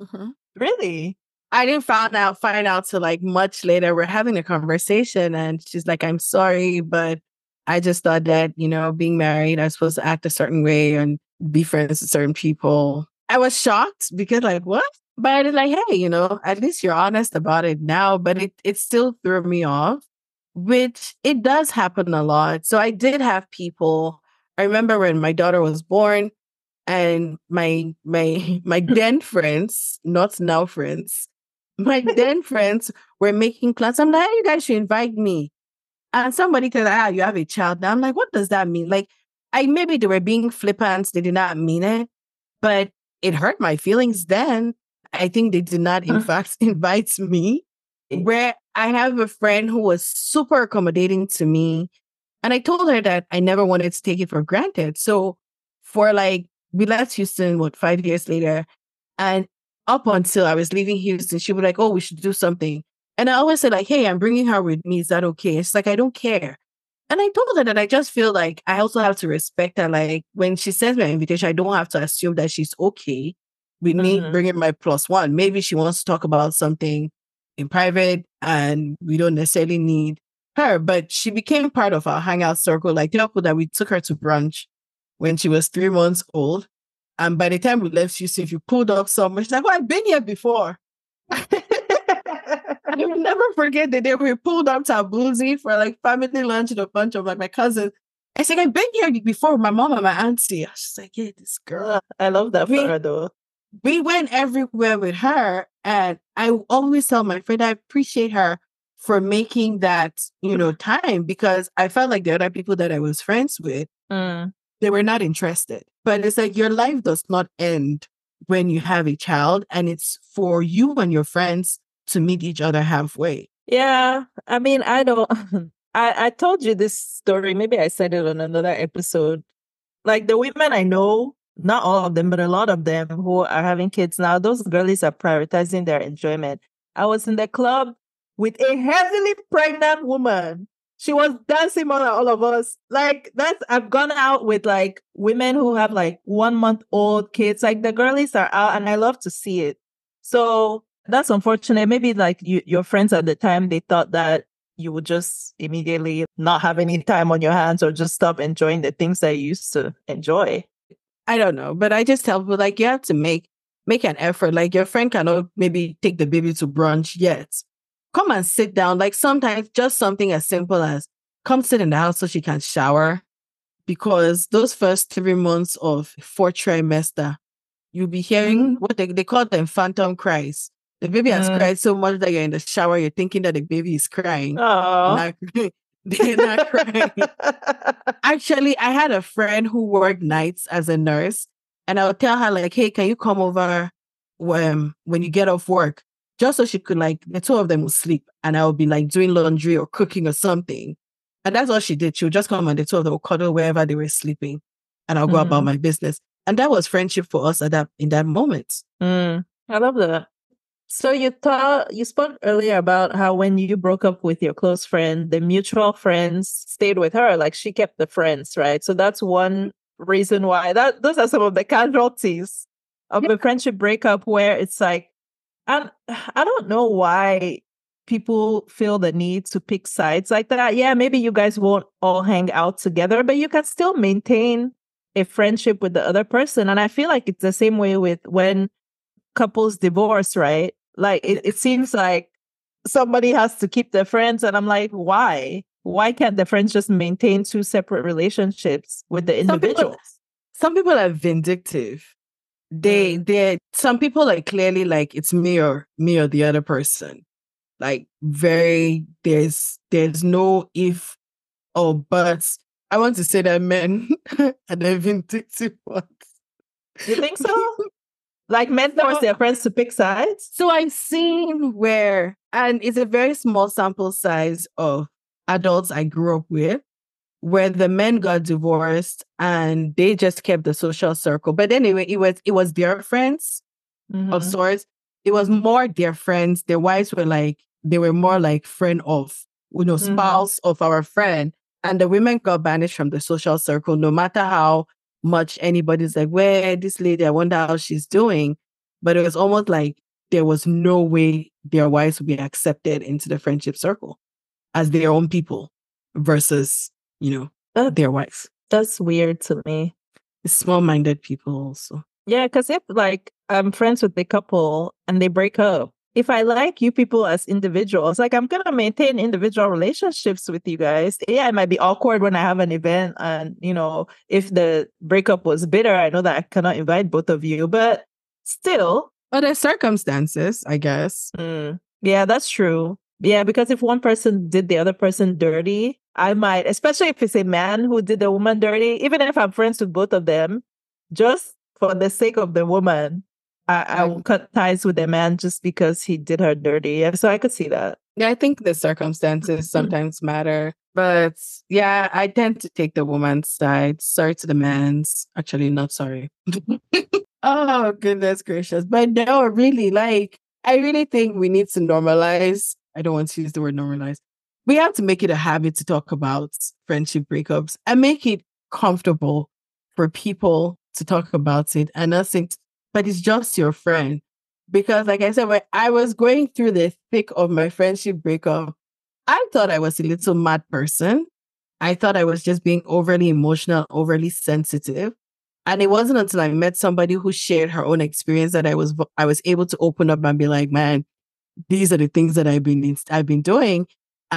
Mhm. Really? I didn't find out find out till like much later. We're having a conversation and she's like, I'm sorry, but I just thought that, you know, being married, I was supposed to act a certain way and be friends with certain people. I was shocked because like, what? But I was like, hey, you know, at least you're honest about it now. But it it still threw me off, which it does happen a lot. So I did have people. I remember when my daughter was born, and my my my then friends, not now friends, my then friends were making plans. I'm like, you guys should invite me. And somebody said, ah, you have a child. Now I'm like, what does that mean? Like, I maybe they were being flippant, they did not mean it, but it hurt my feelings then. I think they did not, in fact, invite me. Where I have a friend who was super accommodating to me. And I told her that I never wanted to take it for granted. So for like, we left Houston, what, five years later. And up until I was leaving Houston, she was like, oh, we should do something. And I always said, like, hey, I'm bringing her with me. Is that okay? It's like, I don't care. And I told her that I just feel like I also have to respect her. Like, when she sends me an invitation, I don't have to assume that she's okay with me Mhm. bringing my plus one. Maybe she wants to talk about something in private and we don't necessarily need her, but she became part of our hangout circle. Like, tell people that we took her to brunch when she was three months old. And by the time we left Houston, if you pulled up somewhere, she's like, oh, I've been here before. I will never forget the day we pulled up to Abuzi for like family lunch with a bunch of like my cousins. I said, I've been here before with my mom and my auntie. She's like, yeah, this girl. I love that for We- her though. We went everywhere with her. And I always tell my friend, I appreciate her for making that, you know, time because I felt like the other people that I was friends with, Mm. They were not interested. But it's like your life does not end when you have a child, and it's for you and your friends to meet each other halfway. Yeah, I mean, I don't. I I told you this story. Maybe I said it on another episode. Like the women I know, not all of them, but a lot of them who are having kids now, those girlies are prioritizing their enjoyment. I was in the club with a heavily pregnant woman. She was dancing more than all of us. Like that's I've gone out with like women who have like one month old kids. Like the girlies are out and I love to see it. So that's unfortunate. Maybe like you, your friends at the time, they thought that you would just immediately not have any time on your hands or just stop enjoying the things that you used to enjoy. I don't know, but I just tell people like you have to make make an effort. Like your friend cannot maybe take the baby to brunch yet. Come and sit down. Like sometimes just something as simple as come sit in the house so she can shower. Because those first three months of fourth trimester, you'll be hearing Mhm. what they, they call them phantom cries. The baby has Mm. cried so much that you're in the shower, you're thinking that the baby is crying. Oh. They're not crying. Actually, I had a friend who worked nights as a nurse, and I would tell her like, "Hey, can you come over when when you get off work?" Just so she could like the two of them would sleep, and I would be like doing laundry or cooking or something. And that's all she did. She would just come and the two of them would cuddle wherever they were sleeping, and I'll go about Mhm. my business. And that was friendship for us at that in that moment. Mm, I love that. So you thought you spoke earlier about how when you broke up with your close friend, the mutual friends stayed with her, like she kept the friends, right? So that's one reason why that those are some of the casualties of a friendship breakup where it's like and I don't know why people feel the need to pick sides like that. Yeah, maybe you guys won't all hang out together, but you can still maintain a friendship with the other person. And I feel like it's the same way with when couples divorce, right? Like it, it seems like somebody has to keep their friends. And I'm like, why? Why can't the friends just maintain two separate relationships with the Some people- individuals? Some people are vindictive. They mm. they some people like clearly like it's me or me or the other person. Like very there's there's no if or buts. I want to say that men are the vindictive ones. You think so? Like men force So- their friends to pick sides? So I've seen where, and it's a very small sample size of adults I grew up with, where the men got divorced and they just kept the social circle. But anyway, it was it was their friends of Mhm. sorts. It was more their friends. Their wives were like they were more like friend of, you know, Mhm. spouse of our friend. And the women got banished from the social circle, no matter how much anybody's like, where this lady, I wonder how she's doing. But it was almost like there was no way their wives would be accepted into the friendship circle as their own people versus, you know, their wives. That's weird to me. Small minded people also. Yeah, because if like I'm friends with a couple and they break up, if I like you people as individuals, like I'm gonna maintain individual relationships with you guys. Yeah, it might be awkward when I have an event, and you know, if the breakup was bitter, I know that I cannot invite both of you, but still, Other circumstances, I guess. mm, yeah, that's true. Yeah, because if one person did the other person dirty, I might, especially if it's a man who did the woman dirty, even if I'm friends with both of them, just for the sake of the woman, I, I will cut ties with the man just because he did her dirty. So I could see that. Yeah, I think the circumstances mm-hmm. sometimes matter. But yeah, I tend to take the woman's side. Sorry to the man's. Actually, not sorry. oh, goodness gracious. But no, really, like, I really think we need to normalize. I don't want to use the word normalize. We have to make it a habit to talk about friendship breakups and make it comfortable for people to talk about it and not think, but it's just your friend. Because, like I said, when I was going through the thick of my friendship breakup, I thought I was a little mad person. I thought I was just being overly emotional, overly sensitive. And it wasn't until I met somebody who shared her own experience that I was I was able to open up and be like, man, these are the things that I've been I've been doing.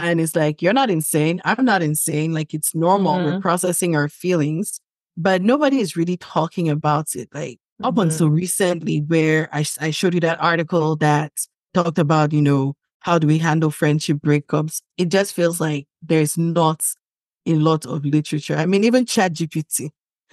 And it's like, you're not insane. I'm not insane. Like it's normal. We're Mhm. processing our feelings, but nobody is really talking about it. Like up Mhm. until recently, where I, I showed you that article that talked about, you know, how do we handle friendship breakups? It just feels like there's not a lot of literature. I mean, even ChatGPT.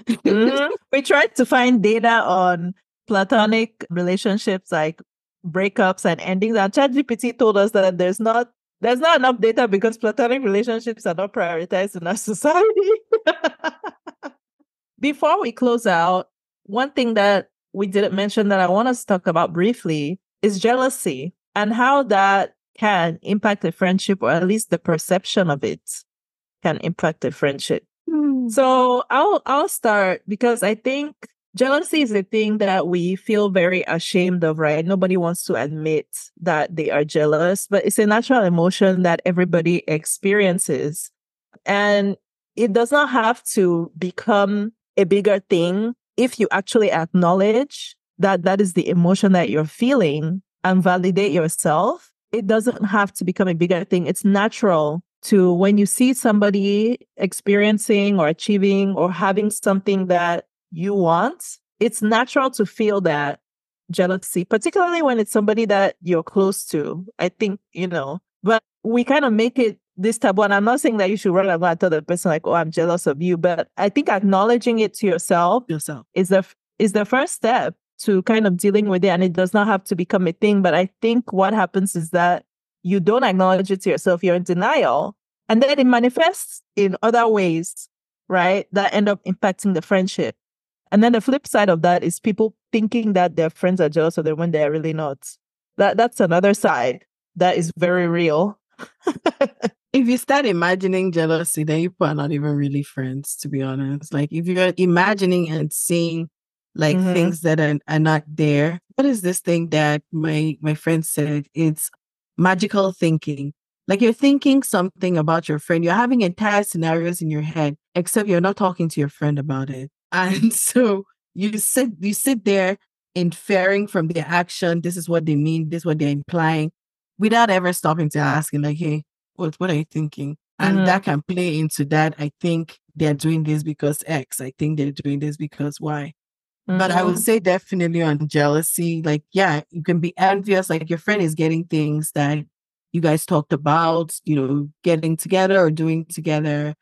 Mhm. We tried to find data on platonic relationships like breakups and endings, and ChatGPT told us that there's not there's not enough data because platonic relationships are not prioritized in our society. Before we close out, one thing that we didn't mention that I want us to talk about briefly is jealousy and how that can impact a friendship or at least the perception of it can impact a friendship. Hmm. So I'll I'll start because I think jealousy is a thing that we feel very ashamed of, right? Nobody wants to admit that they are jealous, but it's a natural emotion that everybody experiences. And it does not have to become a bigger thing if you actually acknowledge that that is the emotion that you're feeling and validate yourself. It doesn't have to become a bigger thing. It's natural to when you see somebody experiencing or achieving or having something that you want, it's natural to feel that jealousy, particularly when it's somebody that you're close to. I think, you know, but we kind of make it this taboo. And I'm not saying that you should run and go and tell the person like, oh, I'm jealous of you, but I think acknowledging it to yourself Yourself. is the is the first step to kind of dealing with it and it does not have to become a thing but i think what happens is that you don't acknowledge it to yourself you're in denial and then it manifests in other ways right that end up impacting the friendship and then the flip side of that is people thinking that their friends are jealous of them when they're really not that that's another side that is very real if you start imagining jealousy, then you are not even really friends, to be honest. Like if you're imagining and seeing like Mhm. things that are, are not there. What is this thing that my my friend said? It's magical thinking. Like you're thinking something about your friend, you're having entire scenarios in your head, except you're not talking to your friend about it. And so you sit you sit there inferring from their action, this is what they mean, this is what they're implying, without ever stopping to ask, like, hey, what what are you thinking? And Mhm. that can play into that. I think they're doing this because X. I think they're doing this because Y. But I would Mhm. say definitely on jealousy, like, yeah, you can be envious. Like your friend is getting things that you guys talked about, you know, getting together or doing together.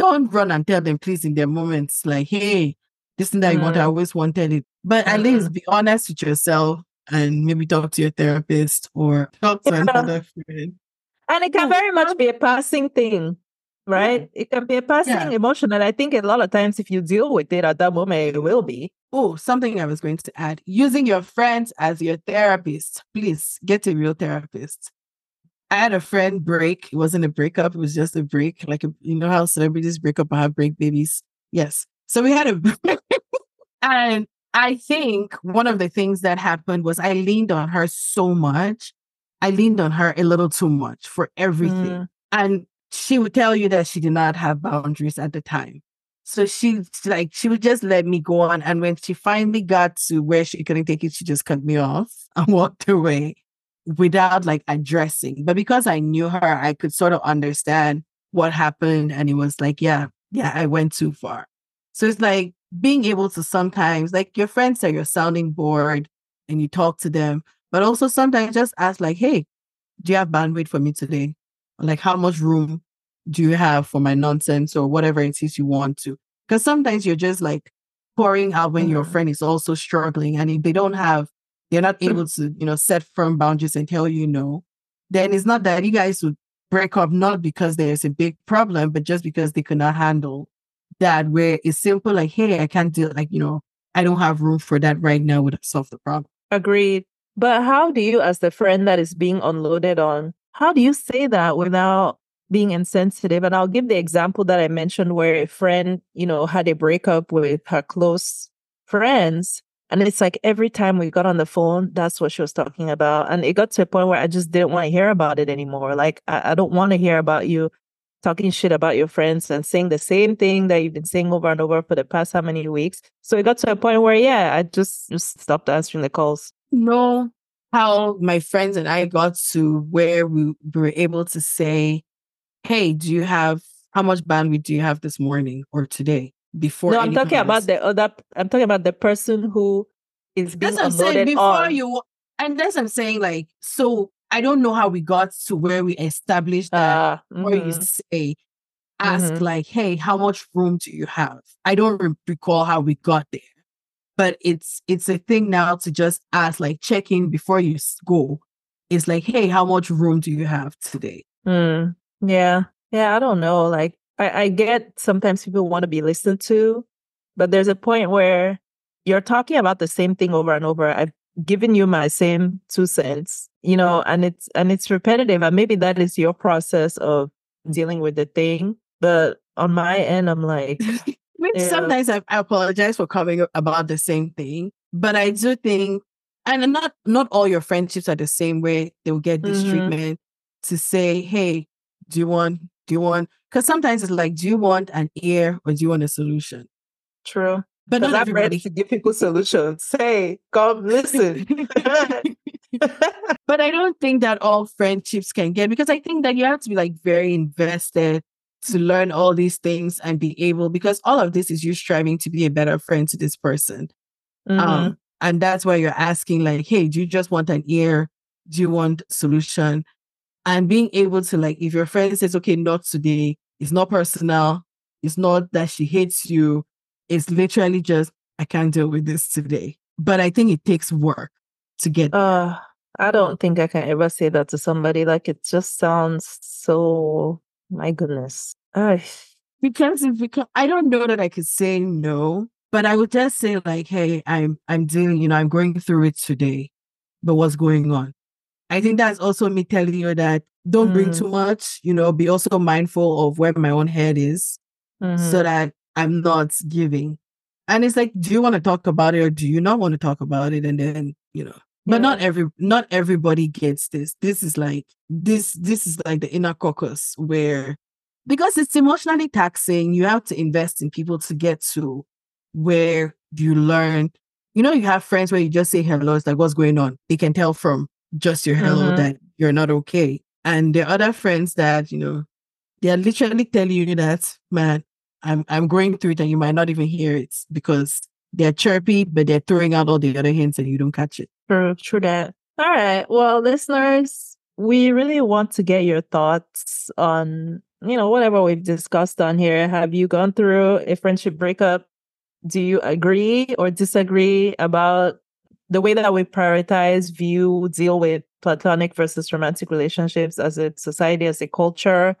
Don't run and tell them, please, in their moments, like, hey, this thing that you want, I mm. always wanted it. But at least mm-hmm. be honest with yourself and maybe talk to your therapist or talk to Yeah. another friend. And it can Yeah. very much be a passing thing, mm. right? It can be a passing Yeah. emotion. And I think a lot of times, if you deal with it at that moment, it will be. Oh, something I was going to add using your friends as your therapist. Please get a real therapist. I had a friend break. It wasn't a breakup, it was just a break. Like, a, you know how celebrities break up and have break babies? Yes. So we had a and I think one of the things that happened was I leaned on her so much. I leaned on her a little too much for everything. Mm. And she would tell you that she did not have boundaries at the time. So she like she would just let me go on. And when she finally got to where she couldn't take it, she just cut me off and walked away without like addressing. But because I knew her, I could sort of understand what happened. And it was like, yeah, yeah, I went too far. So it's like being able to sometimes, like your friends are your sounding board and you talk to them, but also sometimes just ask, like, hey, do you have bandwidth for me today? Like, how much room do you have for my nonsense or whatever it is you want to? Because sometimes you're just like pouring out when your Mhm. friend is also struggling and if they don't have, they're not mm. able to, you know, set firm boundaries and tell you no, then it's not that you guys would break up not because there's a big problem, but just because they could not handle that where it's simple like, hey, I can't do like, you know, I don't have room for that right now would solve the problem. Agreed. But how do you, as the friend that is being unloaded on, how do you say that without being insensitive? And I'll give the example that I mentioned where a friend, you know, had a breakup with her close friends. And it's like every time we got on the phone, that's what she was talking about. And it got to a point where I just didn't want to hear about it anymore. Like, I, I don't want to hear about you talking shit about your friends and saying the same thing that you've been saying over and over for the past how many weeks. So it got to a point where, yeah, I just, just stopped answering the calls. know how my friends and I got to where we were able to say, Hey, do you have how much bandwidth do you have this morning or today? Before no, I'm talking about the other. I'm talking about the person who is being That's what I'm saying. Before on. you and that's what I'm saying, like, so I don't know how we got to where we established that uh, or you mhm. say, ask Mhm. like, hey, how much room do you have? I don't re- recall how we got there, but it's it's a thing now to just ask, like, check in before you go. It's like, hey, how much room do you have today? Mm, yeah, yeah. I don't know. Like, I, I get sometimes people want to be listened to, but there's a point where you're talking about the same thing over and over. I've given you my same two cents, you know, and it's and it's repetitive. And maybe that is your process of dealing with the thing. But on my end, I'm like, Which Yeah. sometimes I, I apologize for coming about the same thing, but I do think, and not not all your friendships are the same way. They will get this Mhm. treatment to say, hey, do you want, do you want? Because sometimes it's like, do you want an ear or do you want a solution? true. But not I'm ready everybody. to give people solutions. Say, come listen. but I don't think that all friendships can get because I think that you have to be like very invested to learn all these things and be able because all of this is you striving to be a better friend to this person. Mhm. Um, and that's why you're asking, like, hey, do you just want an ear? Do you want solution? And being able to like, if your friend says, okay, not today, it's not personal, it's not that she hates you, it's literally just, I can't deal with this today. But I think it takes work to get Uh, I don't think I can ever say that to somebody. Like it just sounds so. My goodness. Ay. because if because I don't know that I could say no, but I would just say like, hey, I'm I'm doing, you know, I'm going through it today, but what's going on? I think that's also me telling you that don't bring Mm. too much, you know, be also mindful of where my own head is so Mhm. that I'm not giving. And it's like, do you want to talk about it or do you not want to talk about it? And then, you know, but not every not everybody gets this. This is like this this is like the inner caucus where because it's emotionally taxing, you have to invest in people to get to where you learn. You know, you have friends where you just say hello, it's like what's going on? They can tell from just your hello Mhm. that you're not okay. And the other friends that, you know, they're literally telling you that, man, I'm I'm going through it and you might not even hear it because they're chirpy, but they're throwing out all the other hints and you don't catch it. True, true that. All right. Well, listeners, we really want to get your thoughts on, you know, whatever we've discussed on here. Have you gone through a friendship breakup? Do you agree or disagree about the way that we prioritize, view, deal with platonic versus romantic relationships as a society, as a culture?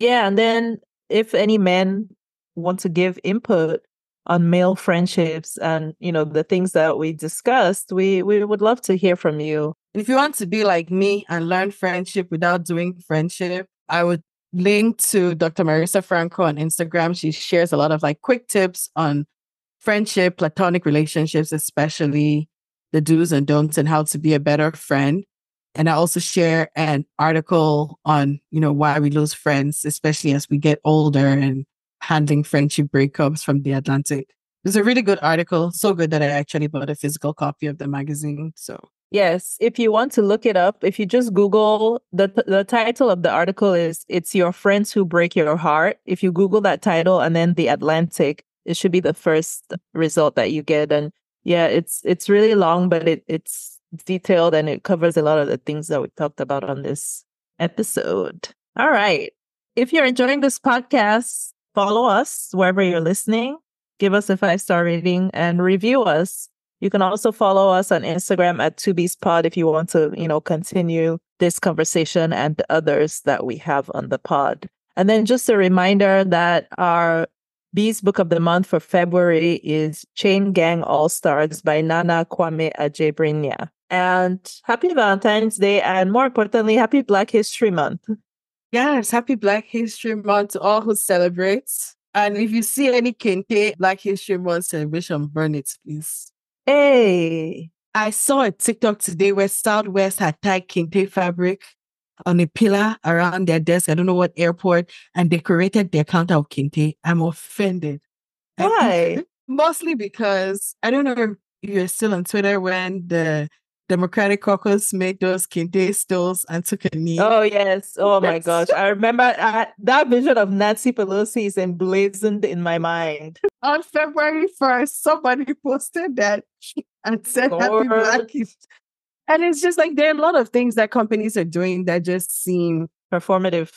Yeah. And then if any men want to give input on male friendships and you know the things that we discussed we we would love to hear from you And if you want to be like me and learn friendship without doing friendship, I would link to Dr. Marisa Franco on Instagram. She shares a lot of like quick tips on friendship, platonic relationships, especially the do's and don'ts and how to be a better friend. And I also share an article on, you know, why we lose friends, especially as we get older and handling friendship breakups from the Atlantic. It's a really good article. So good that I actually bought a physical copy of the magazine. So Yes, if you want to look it up, if you just Google the the title of the article is "It's Your Friends Who Break Your Heart." If you Google that title and then the Atlantic, it should be the first result that you get. And yeah, it's it's really long, but it it's detailed and it covers a lot of the things that we talked about on this episode. All right. If you're enjoying this podcast, follow us wherever you're listening. Give us a five star rating and review us. You can also follow us on Instagram at 2bspod if you want to, you know, continue this conversation and others that we have on the pod. And then just a reminder that our B's book of the month for February is Chain Gang All Stars by Nana Kwame Adjei-Brenyah. And happy Valentine's Day, and more importantly, happy Black History Month. Yes, happy Black History Month to all who celebrate. And if you see any Kente Black History Month celebration, burn it, please. Hey. I saw a TikTok today where Southwest had tied Kente fabric on a pillar around their desk. I don't know what airport and decorated their counter of Kente. I'm offended. Why? Mostly because I don't know if you're still on Twitter when the Democratic caucus made those kente stills and took a knee. Oh yes! Oh my gosh! I remember uh, that vision of Nancy Pelosi is emblazoned in my mind. On February first, somebody posted that and said "Happy Black History." And it's just like there are a lot of things that companies are doing that just seem performative,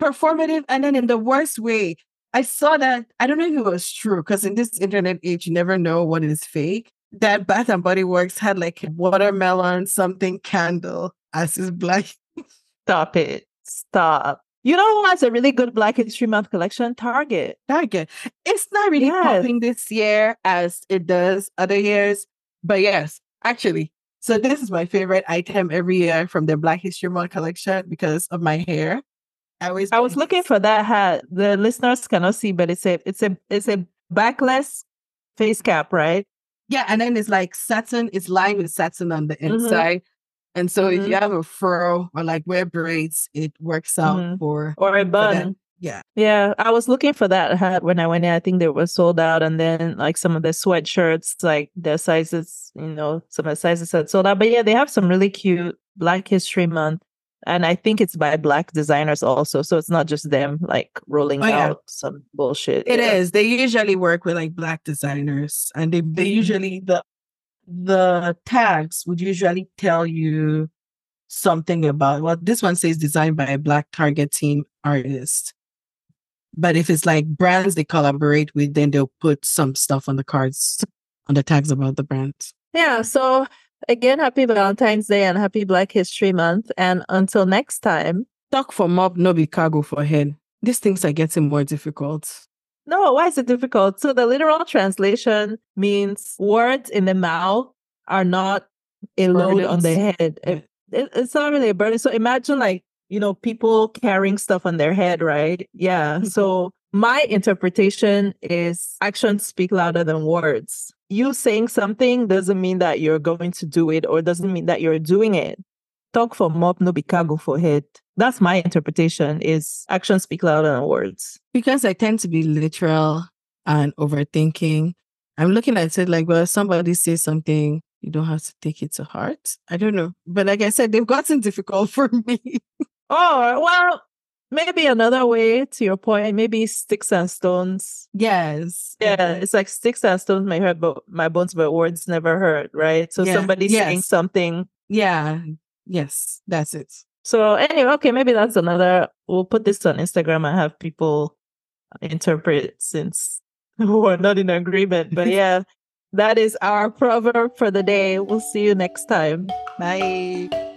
performative, and then in the worst way. I saw that. I don't know if it was true because in this internet age, you never know what is fake that Bath and Body Works had like a watermelon something candle as his black. Stop it. Stop. You know who has a really good Black History Month collection? Target. Target. It's not really yes. popping this year as it does other years. But yes, actually. So this is my favorite item every year from the Black History Month collection because of my hair. I always I was looking for that hat. The listeners cannot see, but it's a it's a it's a backless face cap, right? Yeah, and then it's like satin, it's lined with satin on the mm-hmm. inside. Mm-hmm. And so mm-hmm. if you have a fro or like wear braids, it works out mm-hmm. for or a bun. Yeah. Yeah. I was looking for that hat when I went in. I think they were sold out. And then like some of the sweatshirts, like their sizes, you know, some of the sizes had sold out. But yeah, they have some really cute Black History Month and I think it's by black designers also. So it's not just them like rolling oh, yeah. out some bullshit. It yeah. is. They usually work with like black designers and they, they mm-hmm. usually the the tags would usually tell you something about well, this one says designed by a black target team artist. But if it's like brands they collaborate with, then they'll put some stuff on the cards on the tags about the brands. Yeah. So Again, happy Valentine's Day and happy Black History Month. And until next time, talk for mob, no be cargo for head. These things are getting more difficult. No, why is it difficult? So the literal translation means words in the mouth are not a load Burdens. on the head. It, it, it's not really a burden. So imagine like, you know, people carrying stuff on their head, right? Yeah. Mm-hmm. so my interpretation is actions speak louder than words you saying something doesn't mean that you're going to do it or doesn't mean that you're doing it. Talk for mob, no be cargo for head. That's my interpretation is actions speak louder than words. Because I tend to be literal and overthinking. I'm looking at it like, well, somebody says something, you don't have to take it to heart. I don't know. But like I said, they've gotten difficult for me. Oh, well, maybe another way to your point, maybe sticks and stones. Yes. Yeah, mm-hmm. it's like sticks and stones may hurt, but my bones, but words never hurt, right? So yeah. somebody yes. saying something. Yeah. Yes, that's it. So anyway, okay, maybe that's another. We'll put this on Instagram and have people interpret since we're not in agreement. But yeah, that is our proverb for the day. We'll see you next time. Bye.